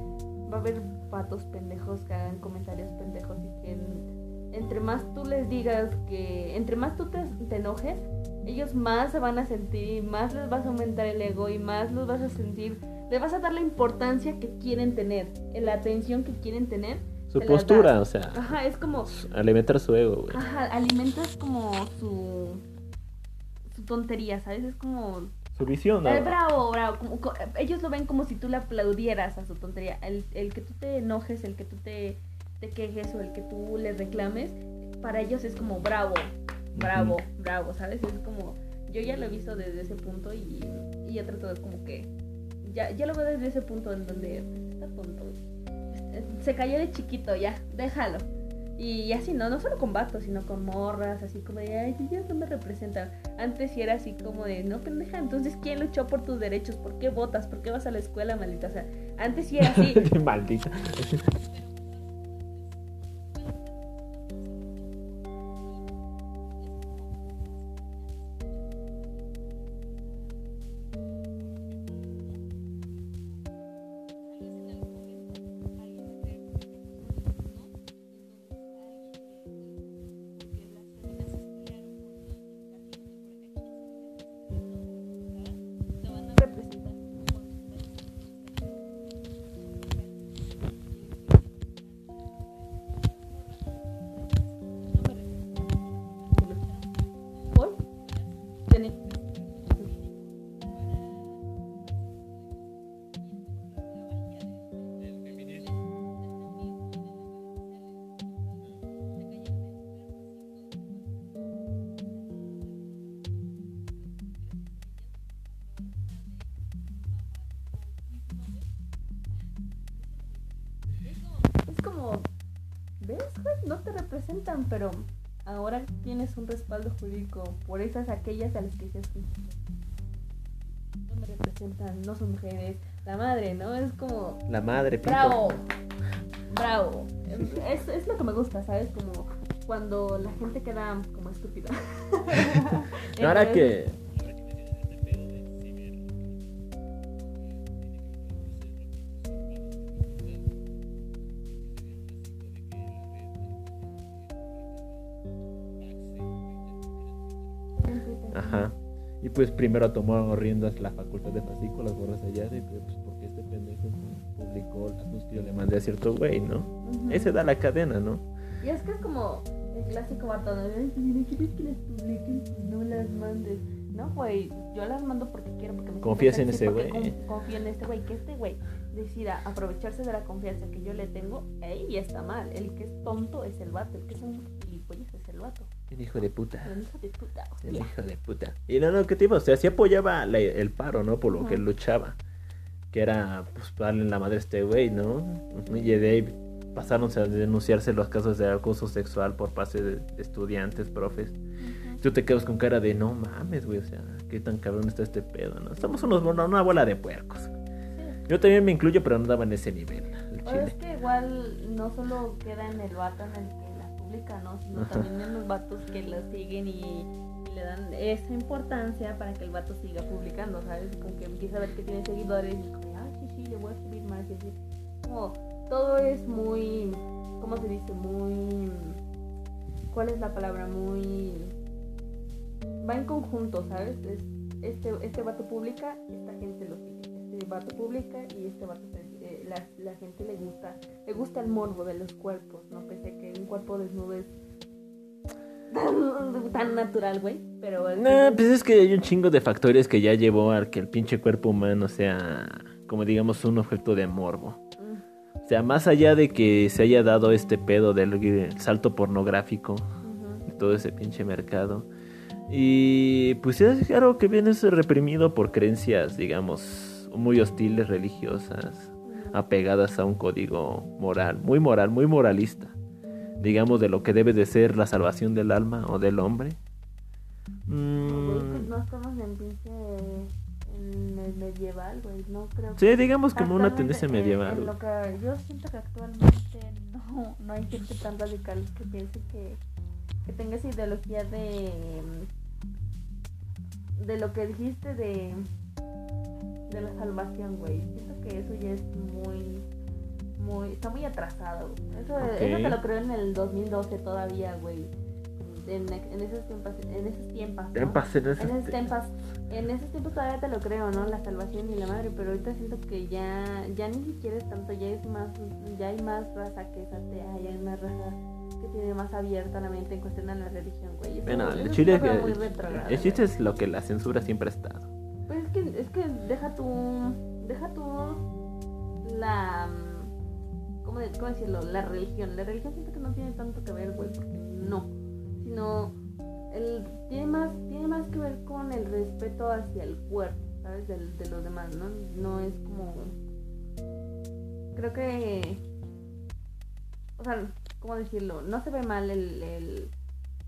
Speaker 2: va a haber patos pendejos que hagan comentarios pendejos y que en- entre más tú les digas que, entre más tú te, te enojes, ellos más se van a sentir y más les vas a aumentar el ego y más los vas a sentir, les vas a dar la importancia que quieren tener, la atención que quieren tener.
Speaker 1: Su postura, o sea,
Speaker 2: Ajá, es como,
Speaker 1: alimentar su ego, güey.
Speaker 2: Ajá, alimentas como su su tontería, ¿sabes? Es como
Speaker 1: Su visión, ¿no?
Speaker 2: eh, bravo, bravo, como, co- ellos lo ven como si tú le aplaudieras a su tontería. El, el que tú te enojes, el que tú te, te quejes o el que tú les reclames, para ellos es como bravo, bravo, bravo, ¿sabes? Es como yo ya lo he visto desde ese punto y, y ya trato de como que ya, ya lo veo desde ese punto en donde está tonto. Se cayó de chiquito, ya, déjalo. Y así, no, no solo con vatos, sino con morras, así como de, ay, ellas no me representan. Antes sí era así como de, no, pendeja, entonces, ¿quién luchó por tus derechos? ¿Por qué votas? ¿Por qué vas a la escuela, maldita? O sea, antes sí era así.
Speaker 1: Maldita.
Speaker 2: Te representan, pero ahora tienes un respaldo jurídico por esas aquellas a las que dices, no me representan, no son mujeres, la madre, ¿no? Es como,
Speaker 1: La madre,
Speaker 2: bravo, bravo. Es, es lo que me gusta, ¿sabes? Como cuando la gente queda como estúpida.
Speaker 1: Ahora que. Pues primero tomaron riendas la facultad de fascículas, las borras allá de pues, porque este pendejo publicó las cosas que yo le mandé a cierto güey, ¿no?
Speaker 2: Ujú.
Speaker 1: Ese da la cadena, ¿no?
Speaker 2: Y es que es como el clásico vato de, "Ay, si no quieres que las publiquen, pues no las mandes. No, güey, yo las mando porque quiero, porque me
Speaker 1: Confías en ese güey.
Speaker 2: con- Confío en este güey, que este güey decida aprovecharse de la confianza que yo le tengo, ahí está mal. El que es tonto es el vato, el que es un gilipollas es el vato.
Speaker 1: El hijo de puta.
Speaker 2: El hijo de puta,
Speaker 1: El hijo de puta. Y no, no, ¿qué tipo? O sea, sí apoyaba la- el paro, ¿no? Por lo que él luchaba. Que era, pues, darle en la madre a este güey, ¿no? Y de ahí pasaron a denunciarse los casos de acoso sexual por parte de estudiantes, profes. Tú te quedas con cara de, no mames, güey, o sea, qué tan cabrón está este pedo, ¿no? Estamos unos, una bola de puercos.
Speaker 2: Sí.
Speaker 1: Yo también me incluyo, pero no daba en ese nivel, el
Speaker 2: O es
Speaker 1: chile.
Speaker 2: que igual no solo queda en el vato en el que las publica, ¿no? Sino
Speaker 1: Ajá.
Speaker 2: también en los vatos que las siguen y, y le dan esa importancia para que el vato siga publicando, ¿sabes? Como que empieza a ver que tiene seguidores y como, ah, sí, sí, le voy a escribir más y así. Como todo es muy, ¿cómo se dice? Muy, ¿cuál es la palabra? Muy, va en conjunto, ¿sabes? Es- este, este vato publica, esta gente lo sigue. Este vato publica y este vato eh, la, la gente le gusta, le gusta el morbo de los cuerpos, ¿no? Pese a que un cuerpo desnudo es tan, tan natural, güey. Pero
Speaker 1: No, pues es que hay un chingo de factores que ya llevó a que el pinche cuerpo humano sea, como digamos, un objeto de morbo.
Speaker 2: Mm,
Speaker 1: O sea, más allá de que se haya dado este pedo del del salto pornográfico,
Speaker 2: ujú.
Speaker 1: de todo ese pinche mercado. Y pues es claro que viene reprimido por creencias, digamos, muy hostiles, religiosas, apegadas a un código moral, muy moral, muy moralista. Digamos, de lo que debe de ser la salvación del alma o del hombre. Mm,
Speaker 2: no estamos en pinche en el medieval, güey. No creo
Speaker 1: sí, digamos como una tendencia
Speaker 2: en-
Speaker 1: medieval.
Speaker 2: en lo que yo siento que actualmente no, no hay gente tan radical que piense que, que tenga esa ideología de de lo que dijiste de de la salvación, güey. Siento que eso ya es muy muy está muy atrasado. Eso,
Speaker 1: Ok.
Speaker 2: eso te lo creo en el 2012 todavía, güey. En, en esos tiempos, en esos tiempos, ¿no?
Speaker 1: Tiempas en
Speaker 2: En
Speaker 1: esas
Speaker 2: esos tiempos, en esos tiempos todavía te lo creo, ¿no? La salvación y la madre, pero ahorita siento que ya, ya ni siquiera es tanto, ya es más, ya hay más raza que es atea, ya hay más raza que tiene más abierta la mente en cuestión de la religión, güey. Eso-
Speaker 1: Bueno, el
Speaker 2: es
Speaker 1: chile,
Speaker 2: una cosa
Speaker 1: el,
Speaker 2: muy retrógrada,
Speaker 1: el chiste es lo que la censura siempre ha estado.
Speaker 2: Pues es que, es que deja tu, deja tu, la, ¿cómo, de- cómo decirlo? La religión. La religión siento que no tiene tanto que ver, güey, porque no, sino el, tiene más, tiene más que ver con el respeto hacia el cuerpo, ¿sabes? De los demás, ¿no? No es como, creo que, o sea, ¿cómo decirlo? No se ve mal el, el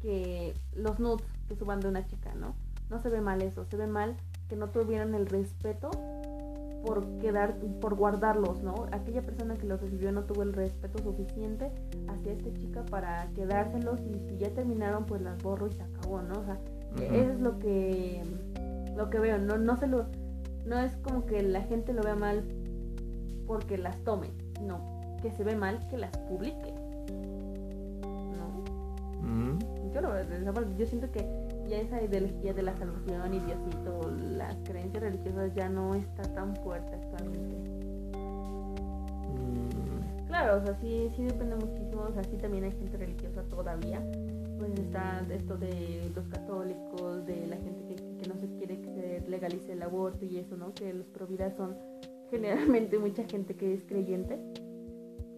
Speaker 2: que los nudes que suban de una chica, ¿no? No se ve mal eso, se ve mal que no tuvieran el respeto por quedar, por guardarlos, ¿no? Aquella persona que los recibió no tuvo el respeto suficiente hacia esta chica para quedárselos y si ya terminaron pues las borro y se acabó, ¿no? O sea, eso es lo que lo que veo, no no se lo no es como que la gente lo vea mal porque las tome, sino que se ve mal que las publique.
Speaker 1: Mm.
Speaker 2: Yo, lo, yo siento que ya esa ideología de la salvación y Diosito, las creencias religiosas ya no está tan fuerte actualmente.
Speaker 1: Mm.
Speaker 2: Claro, o sea, sí, sí depende muchísimo, o sea, sí también hay gente religiosa todavía. Pues está esto de los católicos, de la gente que, que no se quiere que se legalice el aborto y eso, ¿no? Que los pro vida son generalmente mucha gente que es creyente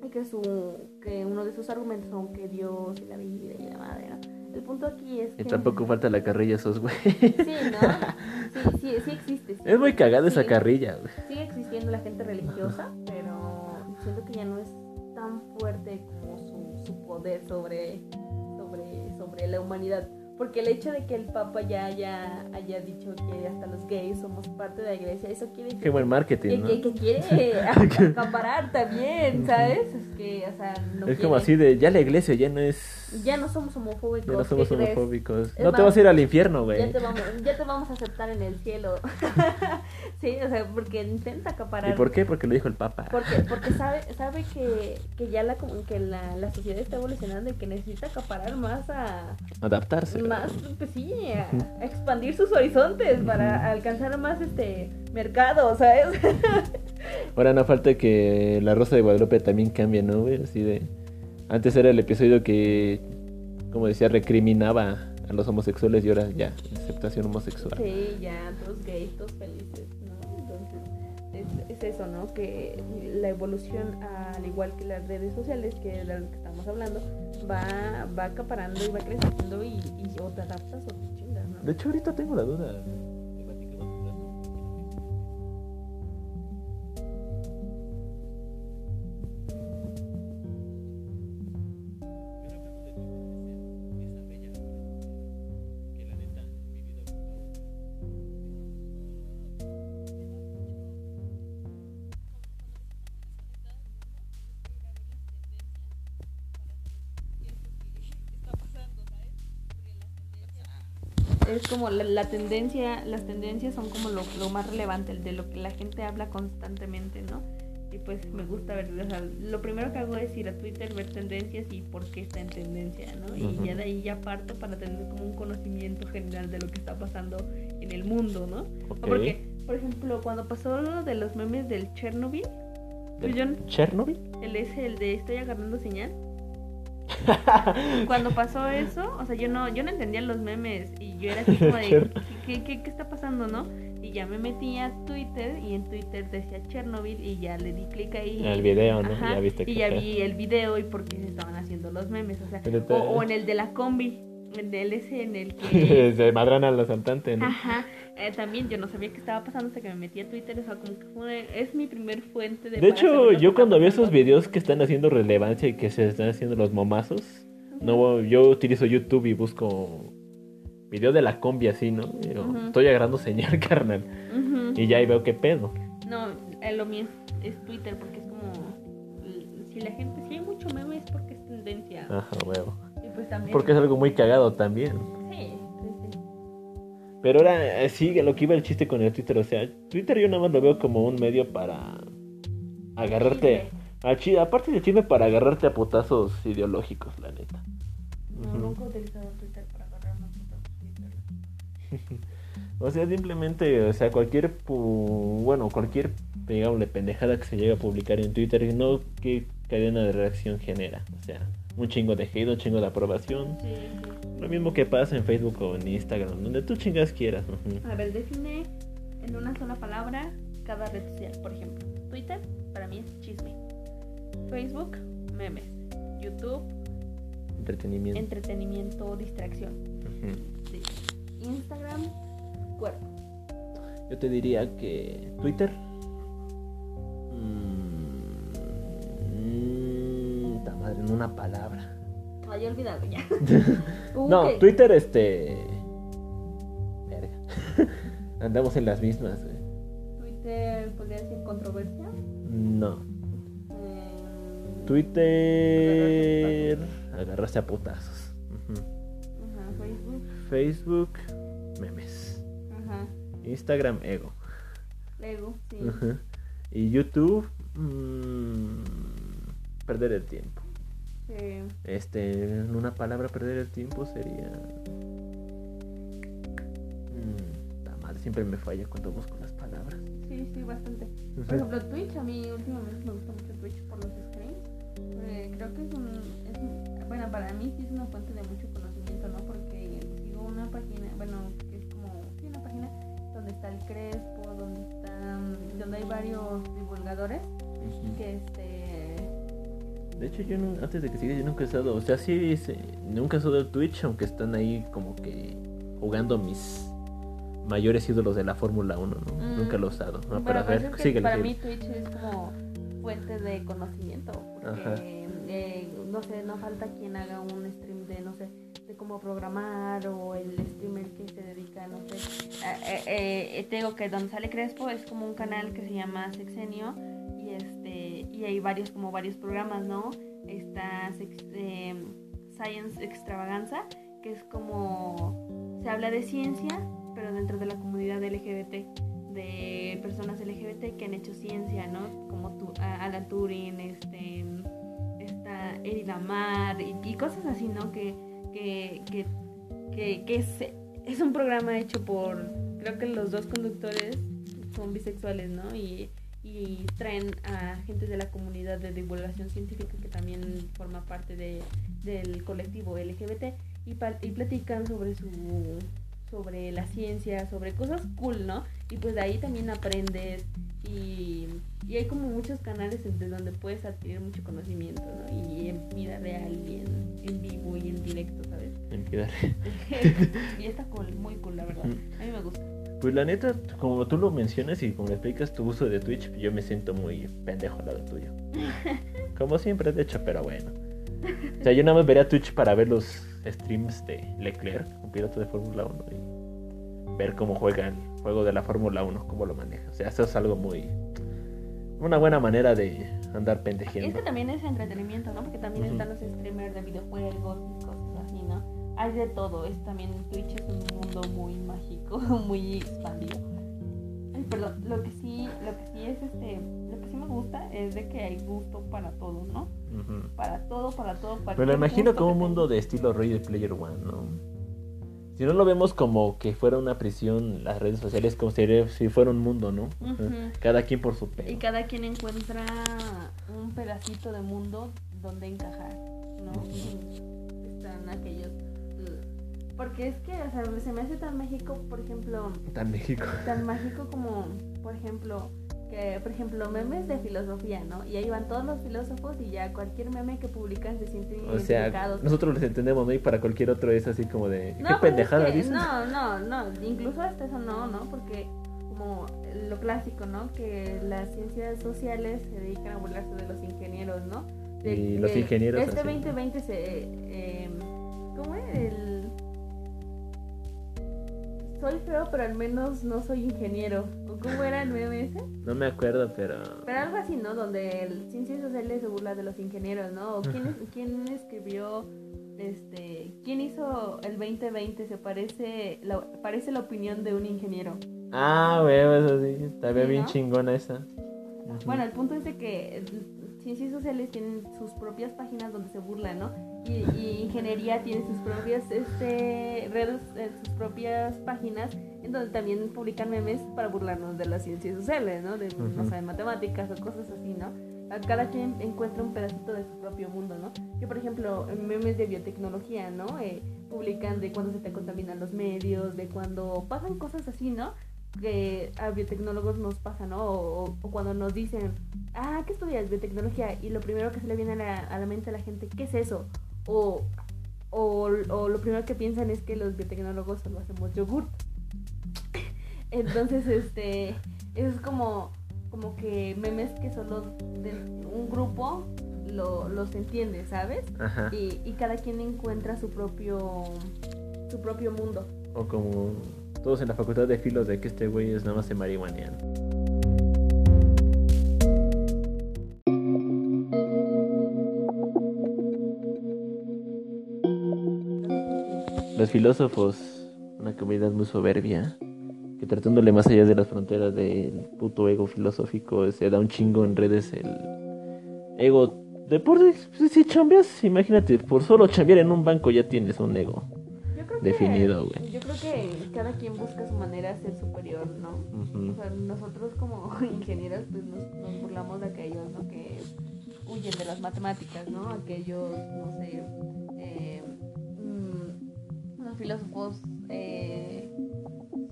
Speaker 2: y que su que uno de sus argumentos son que Dios y la vida y la madre, ¿no? El punto aquí es que
Speaker 1: Y tampoco falta la carrilla esos güey.
Speaker 2: Sí, ¿no? Sí, sí, sí existe. sí.
Speaker 1: Es muy cagada esa carrilla, güey.
Speaker 2: Sigue existiendo la gente religiosa, pero siento que ya no es tan fuerte como su, su poder sobre, sobre, sobre la humanidad. Porque el hecho de que el Papa ya haya, haya dicho que hasta los gays somos parte de la iglesia, eso quiere decir
Speaker 1: Qué buen
Speaker 2: que,
Speaker 1: marketing, ¿no?
Speaker 2: que, que quiere acaparar también, ¿sabes? Es que, o sea, no
Speaker 1: es como así de, ya la iglesia ya no es...
Speaker 2: Ya no somos homofóbicos.
Speaker 1: Ya no
Speaker 2: ¿qué
Speaker 1: somos homofóbicos.
Speaker 2: Es
Speaker 1: No te vas a ir al infierno,
Speaker 2: Ya
Speaker 1: güey.
Speaker 2: te, vamos, ya te vamos a aceptar en el cielo. sí, o sea, porque intenta acaparar.
Speaker 1: ¿Y por qué? Porque lo dijo el Papa.
Speaker 2: Porque, porque sabe, sabe que, que ya la, como que la, la sociedad está evolucionando y que necesita acaparar más a.
Speaker 1: Adaptarse.
Speaker 2: Más, pues sí, a, a expandir sus horizontes para alcanzar más este mercado, ¿sabes?
Speaker 1: Ahora no falta que la Rosa de Guadalupe también cambie, ¿no, güey? Así de... Antes era el episodio que, como decía, recriminaba a los homosexuales y ahora ya, aceptación homosexual.
Speaker 2: Sí, ya, todos gays, todos felices, es, es eso, ¿no? Que la evolución, al igual que las redes sociales, que de lo que estamos hablando, va, va acaparando y va creciendo y, y o te adaptas o te chingas, ¿no?
Speaker 1: De hecho, ahorita tengo la duda.
Speaker 2: Como la, la tendencia, las tendencias son como lo, lo más relevante, de lo que la gente habla constantemente, ¿no? Y pues me gusta ver, o sea, lo primero que hago es ir a Twitter, ver tendencias y por qué está en tendencia, ¿no? Y ya de ahí ya parto para tener como un conocimiento general de lo que está pasando en el mundo, ¿no? Porque, por ejemplo, cuando pasó lo de los memes del Chernobyl, pues
Speaker 1: ¿Del ¿Chernobyl?
Speaker 2: el es el de estoy agarrando señal. Cuando pasó eso, o sea, yo no, yo no entendía los memes y yo era así como de. ¿qué, qué, qué está pasando, no? Y ya me metí a Twitter y en Twitter decía Chernobyl y ya le di clic ahí.
Speaker 1: El video, ¿no?
Speaker 2: Ajá,
Speaker 1: Ya viste
Speaker 2: y
Speaker 1: que
Speaker 2: ya
Speaker 1: fue.
Speaker 2: vi el video y por qué se estaban haciendo los memes, o sea,
Speaker 1: te-
Speaker 2: o, o en el de la combi, en el ese en el que...
Speaker 1: Se madran al asaltante, ¿no?
Speaker 2: Ajá, eh, también yo no sabía qué estaba pasando hasta que me metí a Twitter, o sea, como que fue, es mi primer fuente de...
Speaker 1: De hecho, yo cuando veo esos videos que están haciendo relevancia y que se están haciendo los momazos, no, yo utilizo YouTube y busco video de la combi así, ¿no? Pero
Speaker 2: Ujú.
Speaker 1: Estoy agarrando señal, carnal. Y ya ahí veo qué pedo.
Speaker 2: No, eh, lo mío es, es Twitter porque es como... Si la gente, si hay mucho meme es porque es tendencia.
Speaker 1: Ajá, huevo.
Speaker 2: También...
Speaker 1: Porque es algo muy cagado también.
Speaker 2: Sí, sí, sí.
Speaker 1: Pero ahora eh, sí, lo que iba el chiste con el Twitter, o sea, Twitter yo nada más lo veo como un medio para agarrarte... A chi- aparte de chisme, para agarrarte a putazos ideológicos, la neta.
Speaker 2: No,
Speaker 1: Ujú.
Speaker 2: nunca he utilizado Twitter para agarrar una puta Twitter.
Speaker 1: O sea, simplemente, o sea, cualquier, bueno, cualquier, digámosle, pendejada que se llegue a publicar en Twitter, no qué cadena de reacción genera. O sea, un chingo de hate, un chingo de aprobación.
Speaker 2: Sí, sí.
Speaker 1: Lo mismo que pasa en Facebook o en Instagram, donde tú chingas quieras.
Speaker 2: A ver, define en una sola palabra cada red social. Por ejemplo, Twitter para mí es chisme. Facebook, memes. YouTube,
Speaker 1: Entretenimiento.
Speaker 2: entretenimiento, distracción. Sí. Instagram, cuerpo.
Speaker 1: Yo te diría que Twitter. Mmm, madre, en una palabra.
Speaker 2: Ay, olvidado ya.
Speaker 1: No,
Speaker 2: Ok.
Speaker 1: Twitter, este. Verga. Andamos en las mismas, güey.
Speaker 2: Twitter podría decir controversia.
Speaker 1: No.
Speaker 2: Eh,
Speaker 1: Twitter. Agarraste a putazos. Ujú.
Speaker 2: Ajá, Facebook.
Speaker 1: Facebook, memes.
Speaker 2: Ajá.
Speaker 1: Instagram, ego.
Speaker 2: Lego, sí.
Speaker 1: Ujú. Y YouTube, mm, perder el tiempo.
Speaker 2: Sí.
Speaker 1: Este, en una palabra, perder el tiempo sería. Mm, la madre siempre me falla cuando busco las palabras.
Speaker 2: Sí, sí, bastante. Por ejemplo, Twitch, a mí últimamente me gusta mucho Twitch por los streams. porque creo que es un, es un- Bueno, para mí sí es una fuente de mucho conocimiento, ¿no? Porque sigo una página, bueno, que es como. Sí, una página donde está el Crespo, donde está. donde hay varios divulgadores que este.
Speaker 1: De hecho, yo no- antes de que sigas, yo nunca he estado, o sea, sí, sí, nunca he estado en Twitch, aunque están ahí como que jugando mis mayores ídolos de la Fórmula 1, ¿no?
Speaker 2: Mm.
Speaker 1: Nunca lo he usado. No,
Speaker 2: Pero
Speaker 1: pero a
Speaker 2: pues
Speaker 1: ver,
Speaker 2: es que para mí Twitch es como fuente de conocimiento. Porque, eh, no sé, no falta quien haga un stream de, no sé, de cómo programar o el streamer que se dedica, no sé. Eh, eh, eh, te digo que donde sale Crespo es como un canal que se llama Sexenio y hay varios como varios programas, ¿no? Está eh, Science Extravaganza, que es como se habla de ciencia, pero dentro de la comunidad LGBT de personas LGBT que han hecho ciencia, ¿no? Como tu, Alan Turing, este, está Eddie Lamar y, y cosas así, ¿no? Que, que, que, que, que es, es un programa hecho por, creo que los dos conductores son bisexuales, ¿no? Y, y traen a gente de la comunidad de divulgación científica que también forma parte de, del colectivo LGBT y, y platican sobre su sobre la ciencia, sobre cosas cool, ¿no? Y pues de ahí también aprendes y, y hay como muchos canales de donde puedes adquirir mucho conocimiento, ¿no? Y en vida real y en, en vivo y en directo, ¿sabes?
Speaker 1: Empieza.
Speaker 2: y está cool, muy cool, la verdad. A mí me gusta.
Speaker 1: Pues la neta, como tú lo mencionas y como explicas tu uso de Twitch, yo me siento muy pendejo al lado tuyo. Como siempre, de hecho, pero bueno. O sea, yo nada más vería Twitch para ver los streams de Leclerc, un piloto de Fórmula 1, y ver cómo juega el juego de la Fórmula 1, cómo lo maneja. O sea, eso es algo muy... Una buena manera de andar
Speaker 2: Y es que también es entretenimiento, ¿no? Porque también están los streamers de videojuegos. Hay de todo. Es también Twitch es un mundo muy mágico, muy expandido. Ay, perdón, lo que sí, lo que sí es este, lo que sí me gusta es de que hay gusto para todo, ¿no?
Speaker 1: Ujú.
Speaker 2: Para todo, para todo, para todo
Speaker 1: imagino como un mundo de estilo Ready Player One, ¿no? Si no lo vemos como que fuera una prisión, las redes sociales, como si, si fuera un mundo, ¿no? Cada quien por su
Speaker 2: tenga. Y cada quien encuentra un pedacito de mundo donde encajar, ¿no? Están aquellos. Porque es que, o sea, se me hace tan mágico, por ejemplo,
Speaker 1: Tan México.
Speaker 2: tan mágico como, por ejemplo, que, por ejemplo, memes de filosofía, ¿no? Y ahí van todos los filósofos y ya cualquier meme que publican se siente
Speaker 1: O sea, nosotros los entendemos, ¿no? Y para cualquier otro es así como de... ¿Qué
Speaker 2: No, pero es
Speaker 1: pendejada
Speaker 2: que-
Speaker 1: dices?
Speaker 2: No, no, no, incluso hasta eso no, ¿no? Porque como lo clásico, ¿no? Que las ciencias sociales se dedican a burlarse de los ingenieros, ¿no? De
Speaker 1: Y los ingenieros
Speaker 2: Este
Speaker 1: así.
Speaker 2: 2020 se... eh, ¿Cómo es? El... Soy feo, pero al menos no soy ingeniero. ¿O cómo era el meme ese?
Speaker 1: No me acuerdo, pero...
Speaker 2: Pero algo así, ¿no? Donde el ciencias sociales se burla de los ingenieros, ¿no? O quién, es- quién escribió, este, quién hizo el 2020 se parece, la, parece la opinión de un ingeniero.
Speaker 1: Ah, güey, eso sí. Está bien
Speaker 2: ¿no?
Speaker 1: chingona esa.
Speaker 2: Bueno, el punto es de que ciencias sociales tienen sus propias páginas donde se burlan, ¿no? Y, y ingeniería tiene sus propias este, redes, eh, sus propias páginas en donde también publican memes para burlarnos de las ciencias sociales, ¿no? De, matemáticas o cosas así, ¿no? Cada quien encuentra un pedacito de su propio mundo, ¿no? Yo, por ejemplo, memes de biotecnología, ¿no? Eh, publican de cuando se te contaminan los medios, de cuando pasan cosas así, ¿no? Que a biotecnólogos nos pasa, ¿no? O, o cuando nos dicen, ah, ¿qué estudias? Biotecnología. Y lo primero que se le viene a la, a la mente a la gente, ¿qué es eso? O, o, o lo primero que piensan es que los biotecnólogos solo hacemos yogurt. Entonces, este, eso es como, como que memes que solo de un grupo lo, los entiende, ¿sabes?
Speaker 1: Ajá.
Speaker 2: Y, y cada quien encuentra su propio, su propio mundo.
Speaker 1: O como todos en la facultad de filos de que este güey es nada más de marihuanean. Los filósofos, una comunidad muy soberbia, que tratándole más allá de las fronteras del puto ego filosófico, se da un chingo en redes el ego. De por si- chambeas, imagínate, por solo chambear en un banco ya tienes un ego. Definido, güey.
Speaker 2: Cada quien busca su manera de ser superior, ¿no? O sea, nosotros como ingenieros pues nos, nos burlamos de aquellos, ¿no? Que huyen de las matemáticas, ¿no? Aquellos, no sé, eh, mm, los filósofos eh,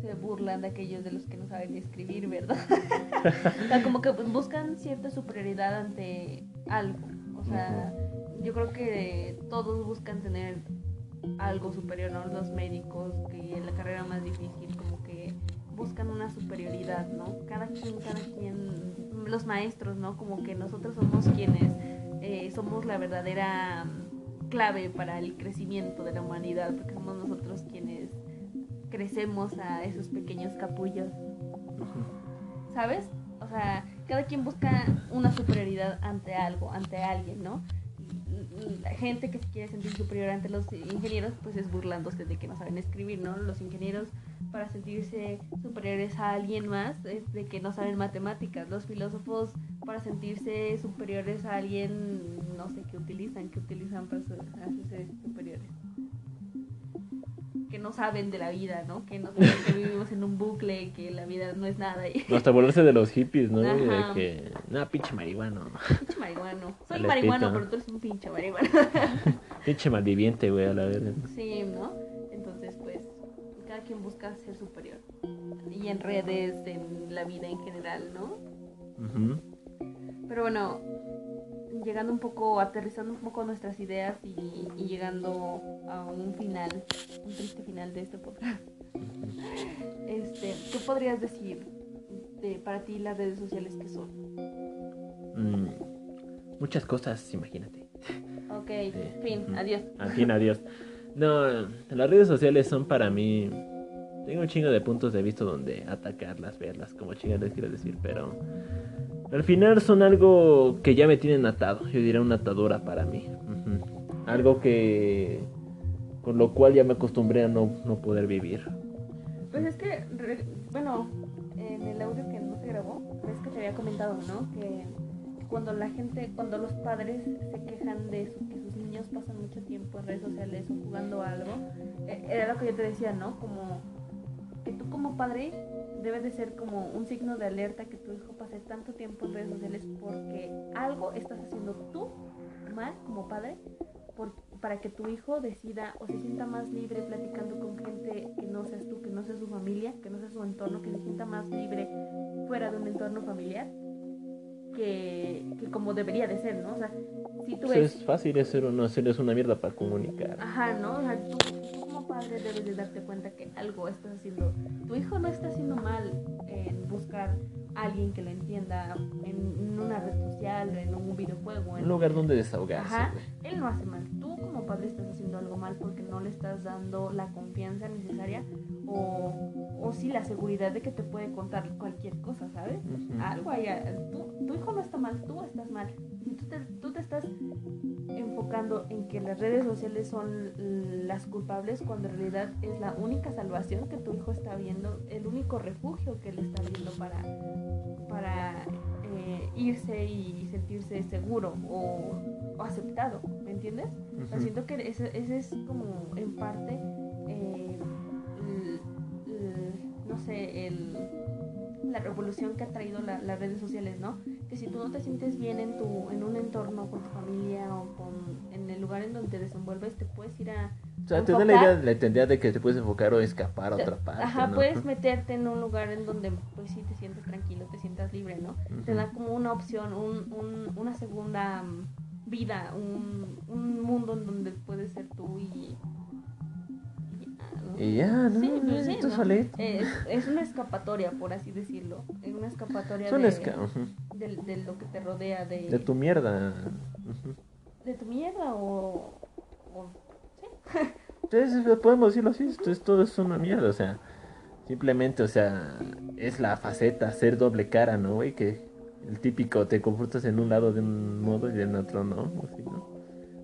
Speaker 2: se burlan de aquellos de los que no saben escribir, ¿verdad? o sea, como que buscan cierta superioridad ante algo. O sea, yo creo que todos buscan tener algo superior, ¿no? Los médicos, que en la carrera más difícil, como que buscan una superioridad, ¿no? Cada quien, cada quien, los maestros, ¿no? Como que nosotros somos quienes eh, somos la verdadera mm, clave para el crecimiento de la humanidad, porque somos nosotros quienes crecemos a esos pequeños capullos, ¿sabes? O sea, cada quien busca una superioridad ante algo, ante alguien, ¿no? La gente que se quiere sentir superior ante los ingenieros, pues es burlándose de que no saben escribir, ¿no? Los ingenieros, para sentirse superiores a alguien más, es de que no saben matemáticas. Los filósofos, para sentirse superiores a alguien, no sé qué utilizan, qué utilizan para hacerse superiores. Que no saben de la vida, ¿no? Que no saben que vivimos en un bucle, que la vida no es nada. Y...
Speaker 1: No, hasta volverse de los hippies, ¿no? De que, no, pinche marihuano.
Speaker 2: Pinche marihuano. Soy marihuano, pero tú eres un pinche marihuano.
Speaker 1: Pinche malviviente, güey, a la verga.
Speaker 2: Sí, ¿no? Entonces, pues, cada quien busca ser superior. Y en redes, en la vida en general, ¿no?
Speaker 1: Ujú.
Speaker 2: Pero bueno, llegando un poco, aterrizando un poco nuestras ideas y, y llegando a un final, un triste final de este podcast. Este, ¿qué podrías decir de para ti las redes sociales que son?
Speaker 1: Mm, muchas cosas, imagínate.
Speaker 2: Ok,
Speaker 1: Sí.
Speaker 2: fin,
Speaker 1: Ujú.
Speaker 2: adiós.
Speaker 1: Al fin, adiós. No, las redes sociales son para mí. Tengo un chingo de puntos de vista donde atacarlas, verlas, como chingas les quiero decir, pero. Al final son algo que ya me tienen atado. Yo diría una atadura para mí. Algo que. Con lo cual ya me acostumbré a no, no poder vivir.
Speaker 2: Pues es que, bueno, en el audio que no se grabó, ves que te había comentado, ¿no? Que cuando la gente, cuando los padres se quejan de su- que sus niños pasan mucho tiempo en redes sociales o jugando algo, eh, era lo que yo te decía, ¿no? Como que tú como padre debes de ser como un signo de alerta que tu hijo pase tanto tiempo en redes sociales porque algo estás haciendo tú mal como padre por- para que tu hijo decida o se sienta más libre platicando con gente que no seas tú, que no sea su familia, que no sea su entorno, que se sienta más libre fuera de un entorno familiar que, que como debería de ser, ¿no? O sea, si tú
Speaker 1: Pues
Speaker 2: ves...
Speaker 1: es fácil hacer o no hacer, es una mierda para comunicar.
Speaker 2: Ajá, ¿no? O sea, tú, padre debes de darte cuenta que algo estás haciendo. Tu hijo no está haciendo mal en buscar a alguien que lo entienda en, una red social, en un videojuego. En,
Speaker 1: Un lugar donde desahogarse,
Speaker 2: Ajá, él no hace mal. Tú como padre estás haciendo algo mal porque no le estás dando la confianza necesaria o, o sí la seguridad de que te puede contar cualquier cosa, ¿sabes?
Speaker 1: Ujú.
Speaker 2: Algo ahí, tú, tu hijo no está mal, tú estás mal. Si tú te, tú te estás enfocando en que las redes sociales son las culpables cuando en realidad es la única salvación que tu hijo está viendo, el único refugio que él está viendo para, para eh, irse y sentirse seguro o, o aceptado, ¿me entiendes? O sea, siento que ese, ese es como en parte, eh, l- l- no sé, el, la revolución que ha traído la- las redes sociales, ¿no? Que si tú no te sientes bien en tu en un entorno con tu familia o con en el lugar en donde te desenvuelves, te puedes ir a
Speaker 1: O sea, tener la idea, la idea de que te puedes enfocar o escapar a
Speaker 2: te-
Speaker 1: otra parte.
Speaker 2: Ajá,
Speaker 1: ¿no?
Speaker 2: puedes meterte en un lugar en donde pues sí te sientes tranquilo, te sientas libre, ¿no? Te da como una opción, un, un- una segunda mm, vida, un, un mundo en donde puedes ser tú y... y ya, ¿no? Sí, pues sí, ¿no?
Speaker 1: solito.
Speaker 2: Es, es una escapatoria, por así decirlo. Es una escapatoria de,
Speaker 1: esca-
Speaker 2: de, de lo que te rodea, de,
Speaker 1: De tu mierda.
Speaker 2: De tu mierda o... o- sí.
Speaker 1: Entonces, podemos decirlo así, esto es, todo es una mierda, o sea, simplemente, o sea, es la faceta, ser doble cara, ¿no, güey? Que el típico, te comportas en un lado de un modo y en otro no, ¿no?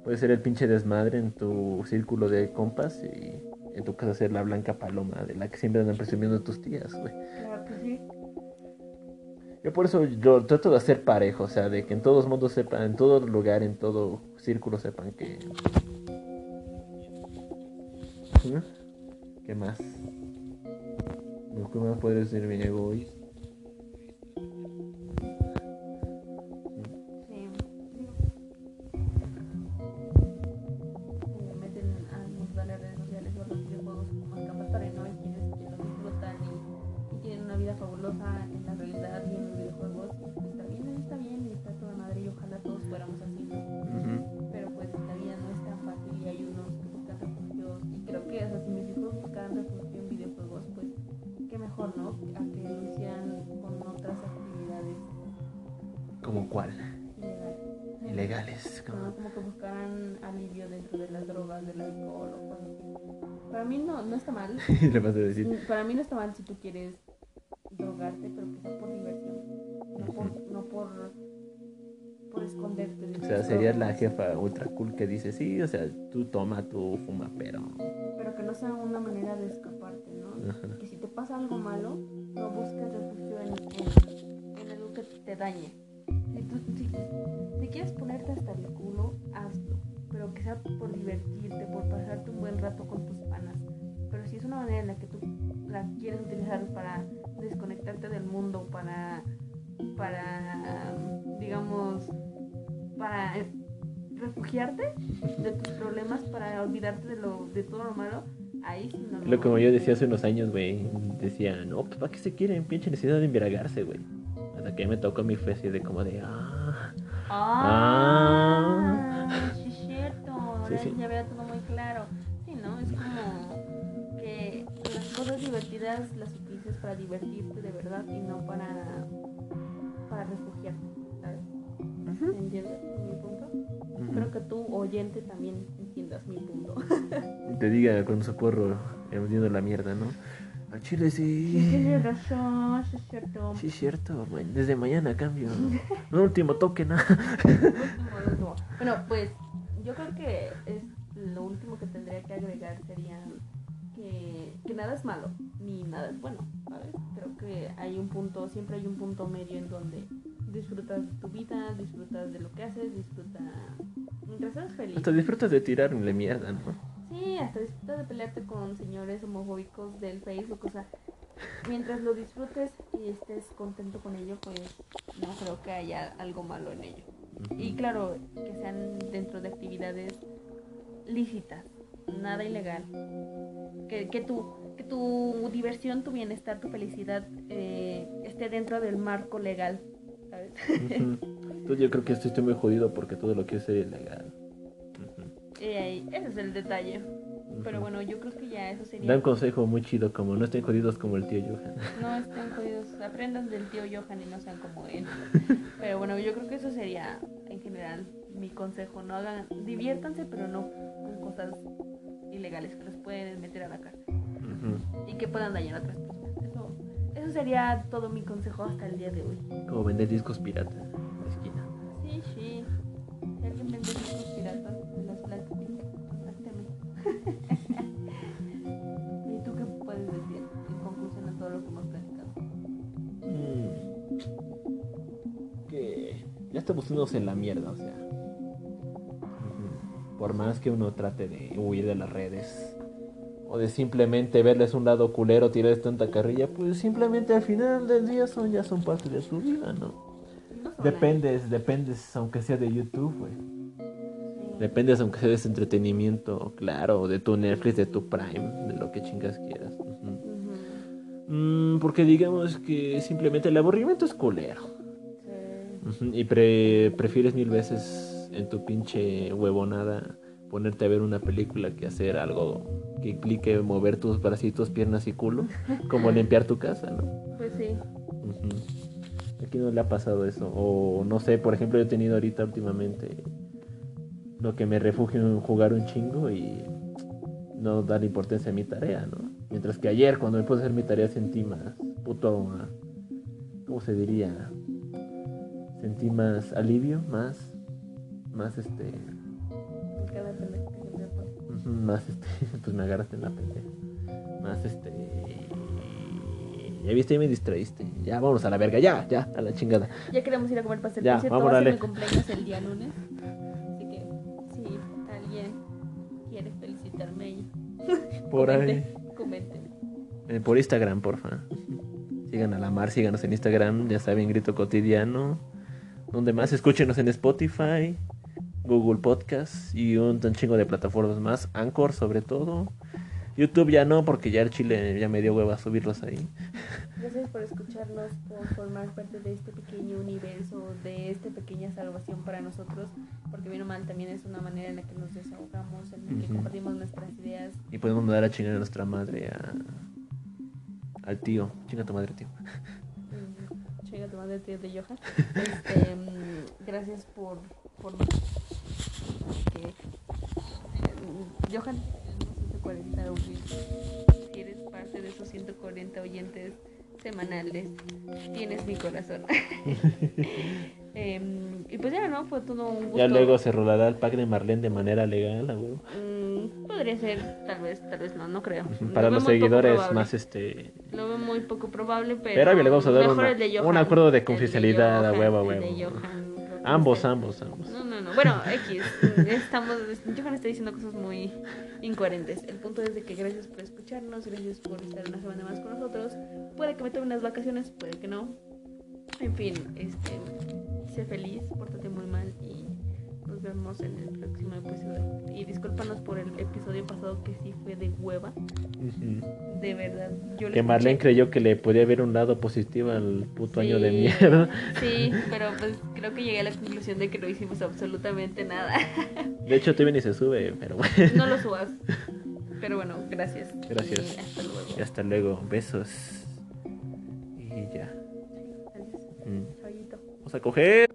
Speaker 1: Puede ser el pinche desmadre en tu círculo de compas y en tu casa ser la blanca paloma de la que siempre andan presumiendo tus tías, güey.
Speaker 2: Claro que sí.
Speaker 1: Yo por eso yo trato de hacer parejo, o sea, de que en todos mundos sepan, en todo lugar, en todo círculo sepan que... ¿Mm? ¿Qué más? No, ¿Qué más podría decir mi egoísta?
Speaker 2: Sí. Se meten mundo de las redes sociales o a los videojuegos como escapatoria, ¿no? Y quienes que disfrutan y, y tienen una vida fabulosa en la realidad Para mí no, no está mal.
Speaker 1: Decir.
Speaker 2: Mm, Para mí no está mal si tú quieres drogarte, pero que sea por diversión. No por, no por, por esconderte. de
Speaker 1: O sea, serías la jefa ultra cool que dice, sí, o sea, tú toma, tú fuma, pero...
Speaker 2: Pero que no sea una manera de escaparte, ¿no? Que si te pasa algo malo, no busques refugio en, en, en algo que te dañe. Si, tú, si, si quieres ponerte hasta el culo, hazlo. Pero que sea por divertirte, por pasarte un buen rato con tus panas. Pero si es una manera en la que tú la quieres utilizar para desconectarte del mundo, para, para digamos, para refugiarte de tus problemas, para olvidarte de, lo, de todo lo malo, ahí sí no.
Speaker 1: Lo como yo decía hace unos años, güey, decía, no, pues ¿para qué se quieren? Pinche necesidad de embriagarse, güey. Hasta que me tocó mi fe así de como de, ah...
Speaker 2: Ah. Ahora
Speaker 1: Sí, sí.
Speaker 2: ya veo todo muy claro. Sí, ¿no? Es como que las cosas divertidas las utilices para divertirte de verdad y no para, para refugiarte, ¿sabes? ¿Entiendes mi punto? Espero que tú, oyente, también entiendas mi punto.
Speaker 1: Te diga con su porro, hundiendo la mierda, ¿no? A Chile sí.
Speaker 2: Tienes razón, sí es cierto.
Speaker 1: Sí, es cierto. Desde mañana cambio. No, último toque, nada.
Speaker 2: Último, último. Bueno, pues yo creo que es lo último que tendría que agregar sería que, que nada es malo, ni nada es bueno, ¿sabes? Creo que hay un punto, siempre hay un punto medio en donde disfrutas de tu vida, disfrutas de lo que haces, disfrutas... Mientras seas feliz.
Speaker 1: Hasta disfrutas de tirarle mierda, ¿no?
Speaker 2: Sí, hasta disfrutas de pelearte con señores homofóbicos del Facebook, o sea, mientras lo disfrutes y estés contento con ello, pues no creo que haya algo malo en ello. Y claro, que sean dentro de actividades lícitas, nada ilegal. Que, que, tu, que tu diversión, tu bienestar, tu felicidad eh, esté dentro del marco legal, ¿sabes?
Speaker 1: Entonces yo creo que esto estoy muy jodido porque todo lo quiero ser ilegal.
Speaker 2: Y ahí, ese es el detalle. Pero bueno, yo creo que ya eso sería...
Speaker 1: Da un consejo muy chido como no estén jodidos como el tío Johan.
Speaker 2: No estén jodidos, aprendan del tío Johan y no sean como él. Pero bueno, yo creo que eso sería en general mi consejo. No hagan, diviértanse, pero no con cosas ilegales que los pueden meter a la cárcel y que puedan dañar a otras personas. Eso, eso sería todo mi consejo hasta el día de hoy.
Speaker 1: Como vender discos pirata en la esquina.
Speaker 2: Sí, sí. Si alguien vende discos piratas ¿Y tú qué puedes decir en conclusión a todo lo que hemos platicado?
Speaker 1: Mm. Que ya estamos unos en la mierda, o sea. Por más que uno trate de huir de las redes o de simplemente verles un lado culero, tirarles tanta carrilla, pues simplemente al final del día son ya son parte de su vida, ¿no?
Speaker 2: No
Speaker 1: Dependes, dependes, aunque sea de YouTube, güey. Dependes aunque sea de ese entretenimiento, claro, de tu Netflix, de tu Prime, de lo que chingas quieras. Mm, porque digamos que simplemente el aburrimiento es culero.
Speaker 2: Sí.
Speaker 1: Y pre- prefieres mil veces en tu pinche huevonada ponerte a ver una película que hacer algo que implique mover tus bracitos, piernas y culo, como limpiar tu casa, ¿no?
Speaker 2: Pues sí.
Speaker 1: Aquí no le ha pasado eso. O no sé, por ejemplo, yo he tenido ahorita últimamente lo que me refugio en jugar un chingo y no dar importancia a mi tarea, ¿no? Mientras que ayer, cuando me puse a hacer mi tarea, sentí más puto. ¿Cómo se diría? Sentí más alivio, más. Más este. Más este. Pues me agarraste en la pendeja. Más este. Ya viste, y me distraíste. Ya, vámonos a la verga, ya, ya, a la chingada.
Speaker 2: Ya queremos ir a comer pastel.
Speaker 1: Ya,
Speaker 2: Por cierto, a mi cumpleaños el día lunes.
Speaker 1: Por ahí.
Speaker 2: comente, comenten.
Speaker 1: Eh, por Instagram, porfa. Sigan a la mar, síganos en Instagram, ya saben, grito cotidiano. Donde más, escúchenos en Spotify, Google Podcast y un tan chingo de plataformas más. Anchor, sobre todo. YouTube ya no, porque ya el chile ya me dio hueva subirlos ahí.
Speaker 2: Gracias por escucharnos, por formar parte de este pequeño universo, de esta pequeña salvación para nosotros, porque bien o mal también es una manera en la que nos desahogamos, en la que compartimos nuestras ideas.
Speaker 1: Y podemos mandar a chingar a nuestra madre, a... al tío. Chinga tu madre, tío.
Speaker 2: Mm, Chinga tu madre, tío de Johan. Este, mm, gracias por, por que mm, Johan, 140 oyentes. Si eres parte de esos 140 oyentes semanales, tienes mi corazón. Em, y pues ya, ¿no? Fue todo un gusto.
Speaker 1: Ya luego se rolará el pack de Marlene de manera legal, a huevo.
Speaker 2: Mm, podría ser, tal vez, tal vez no, no creo. Lo
Speaker 1: Para
Speaker 2: veo
Speaker 1: los seguidores más este...
Speaker 2: Lo veo muy poco probable, pero.
Speaker 1: Pero le vamos a dar una- un acuerdo de confidencialidad, a huevo, a huevo. Ambos, ambos, ambos.
Speaker 2: No, no, no. Bueno, X. Estamos. Johan está diciendo cosas muy incoherentes. El punto es de que gracias por escucharnos, gracias por estar una semana más con nosotros. Puede que me tome unas vacaciones, puede que no. En fin, este. Sé feliz, pórtate nos vemos en el próximo episodio. Y discúlpanos por el episodio pasado que sí fue de hueva. De verdad. Yo
Speaker 1: Que Marlene
Speaker 2: escuché.
Speaker 1: creyó que le podía ver un lado positivo al puto año de mierda.
Speaker 2: Sí, pero pues creo que llegué a la conclusión de que no hicimos absolutamente nada.
Speaker 1: De hecho, todavía ni se sube, pero bueno.
Speaker 2: No lo subas. Pero bueno, gracias.
Speaker 1: Gracias.
Speaker 2: Y hasta luego.
Speaker 1: Y hasta luego. Besos. Y ya. Mm. Vamos a coger.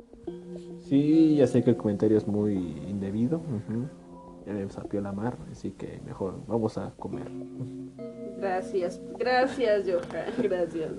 Speaker 1: Sí, ya sé que el comentario es muy indebido. Ya me sapió la mar, así que mejor vamos a comer.
Speaker 2: Gracias. Gracias, Johan. Gracias.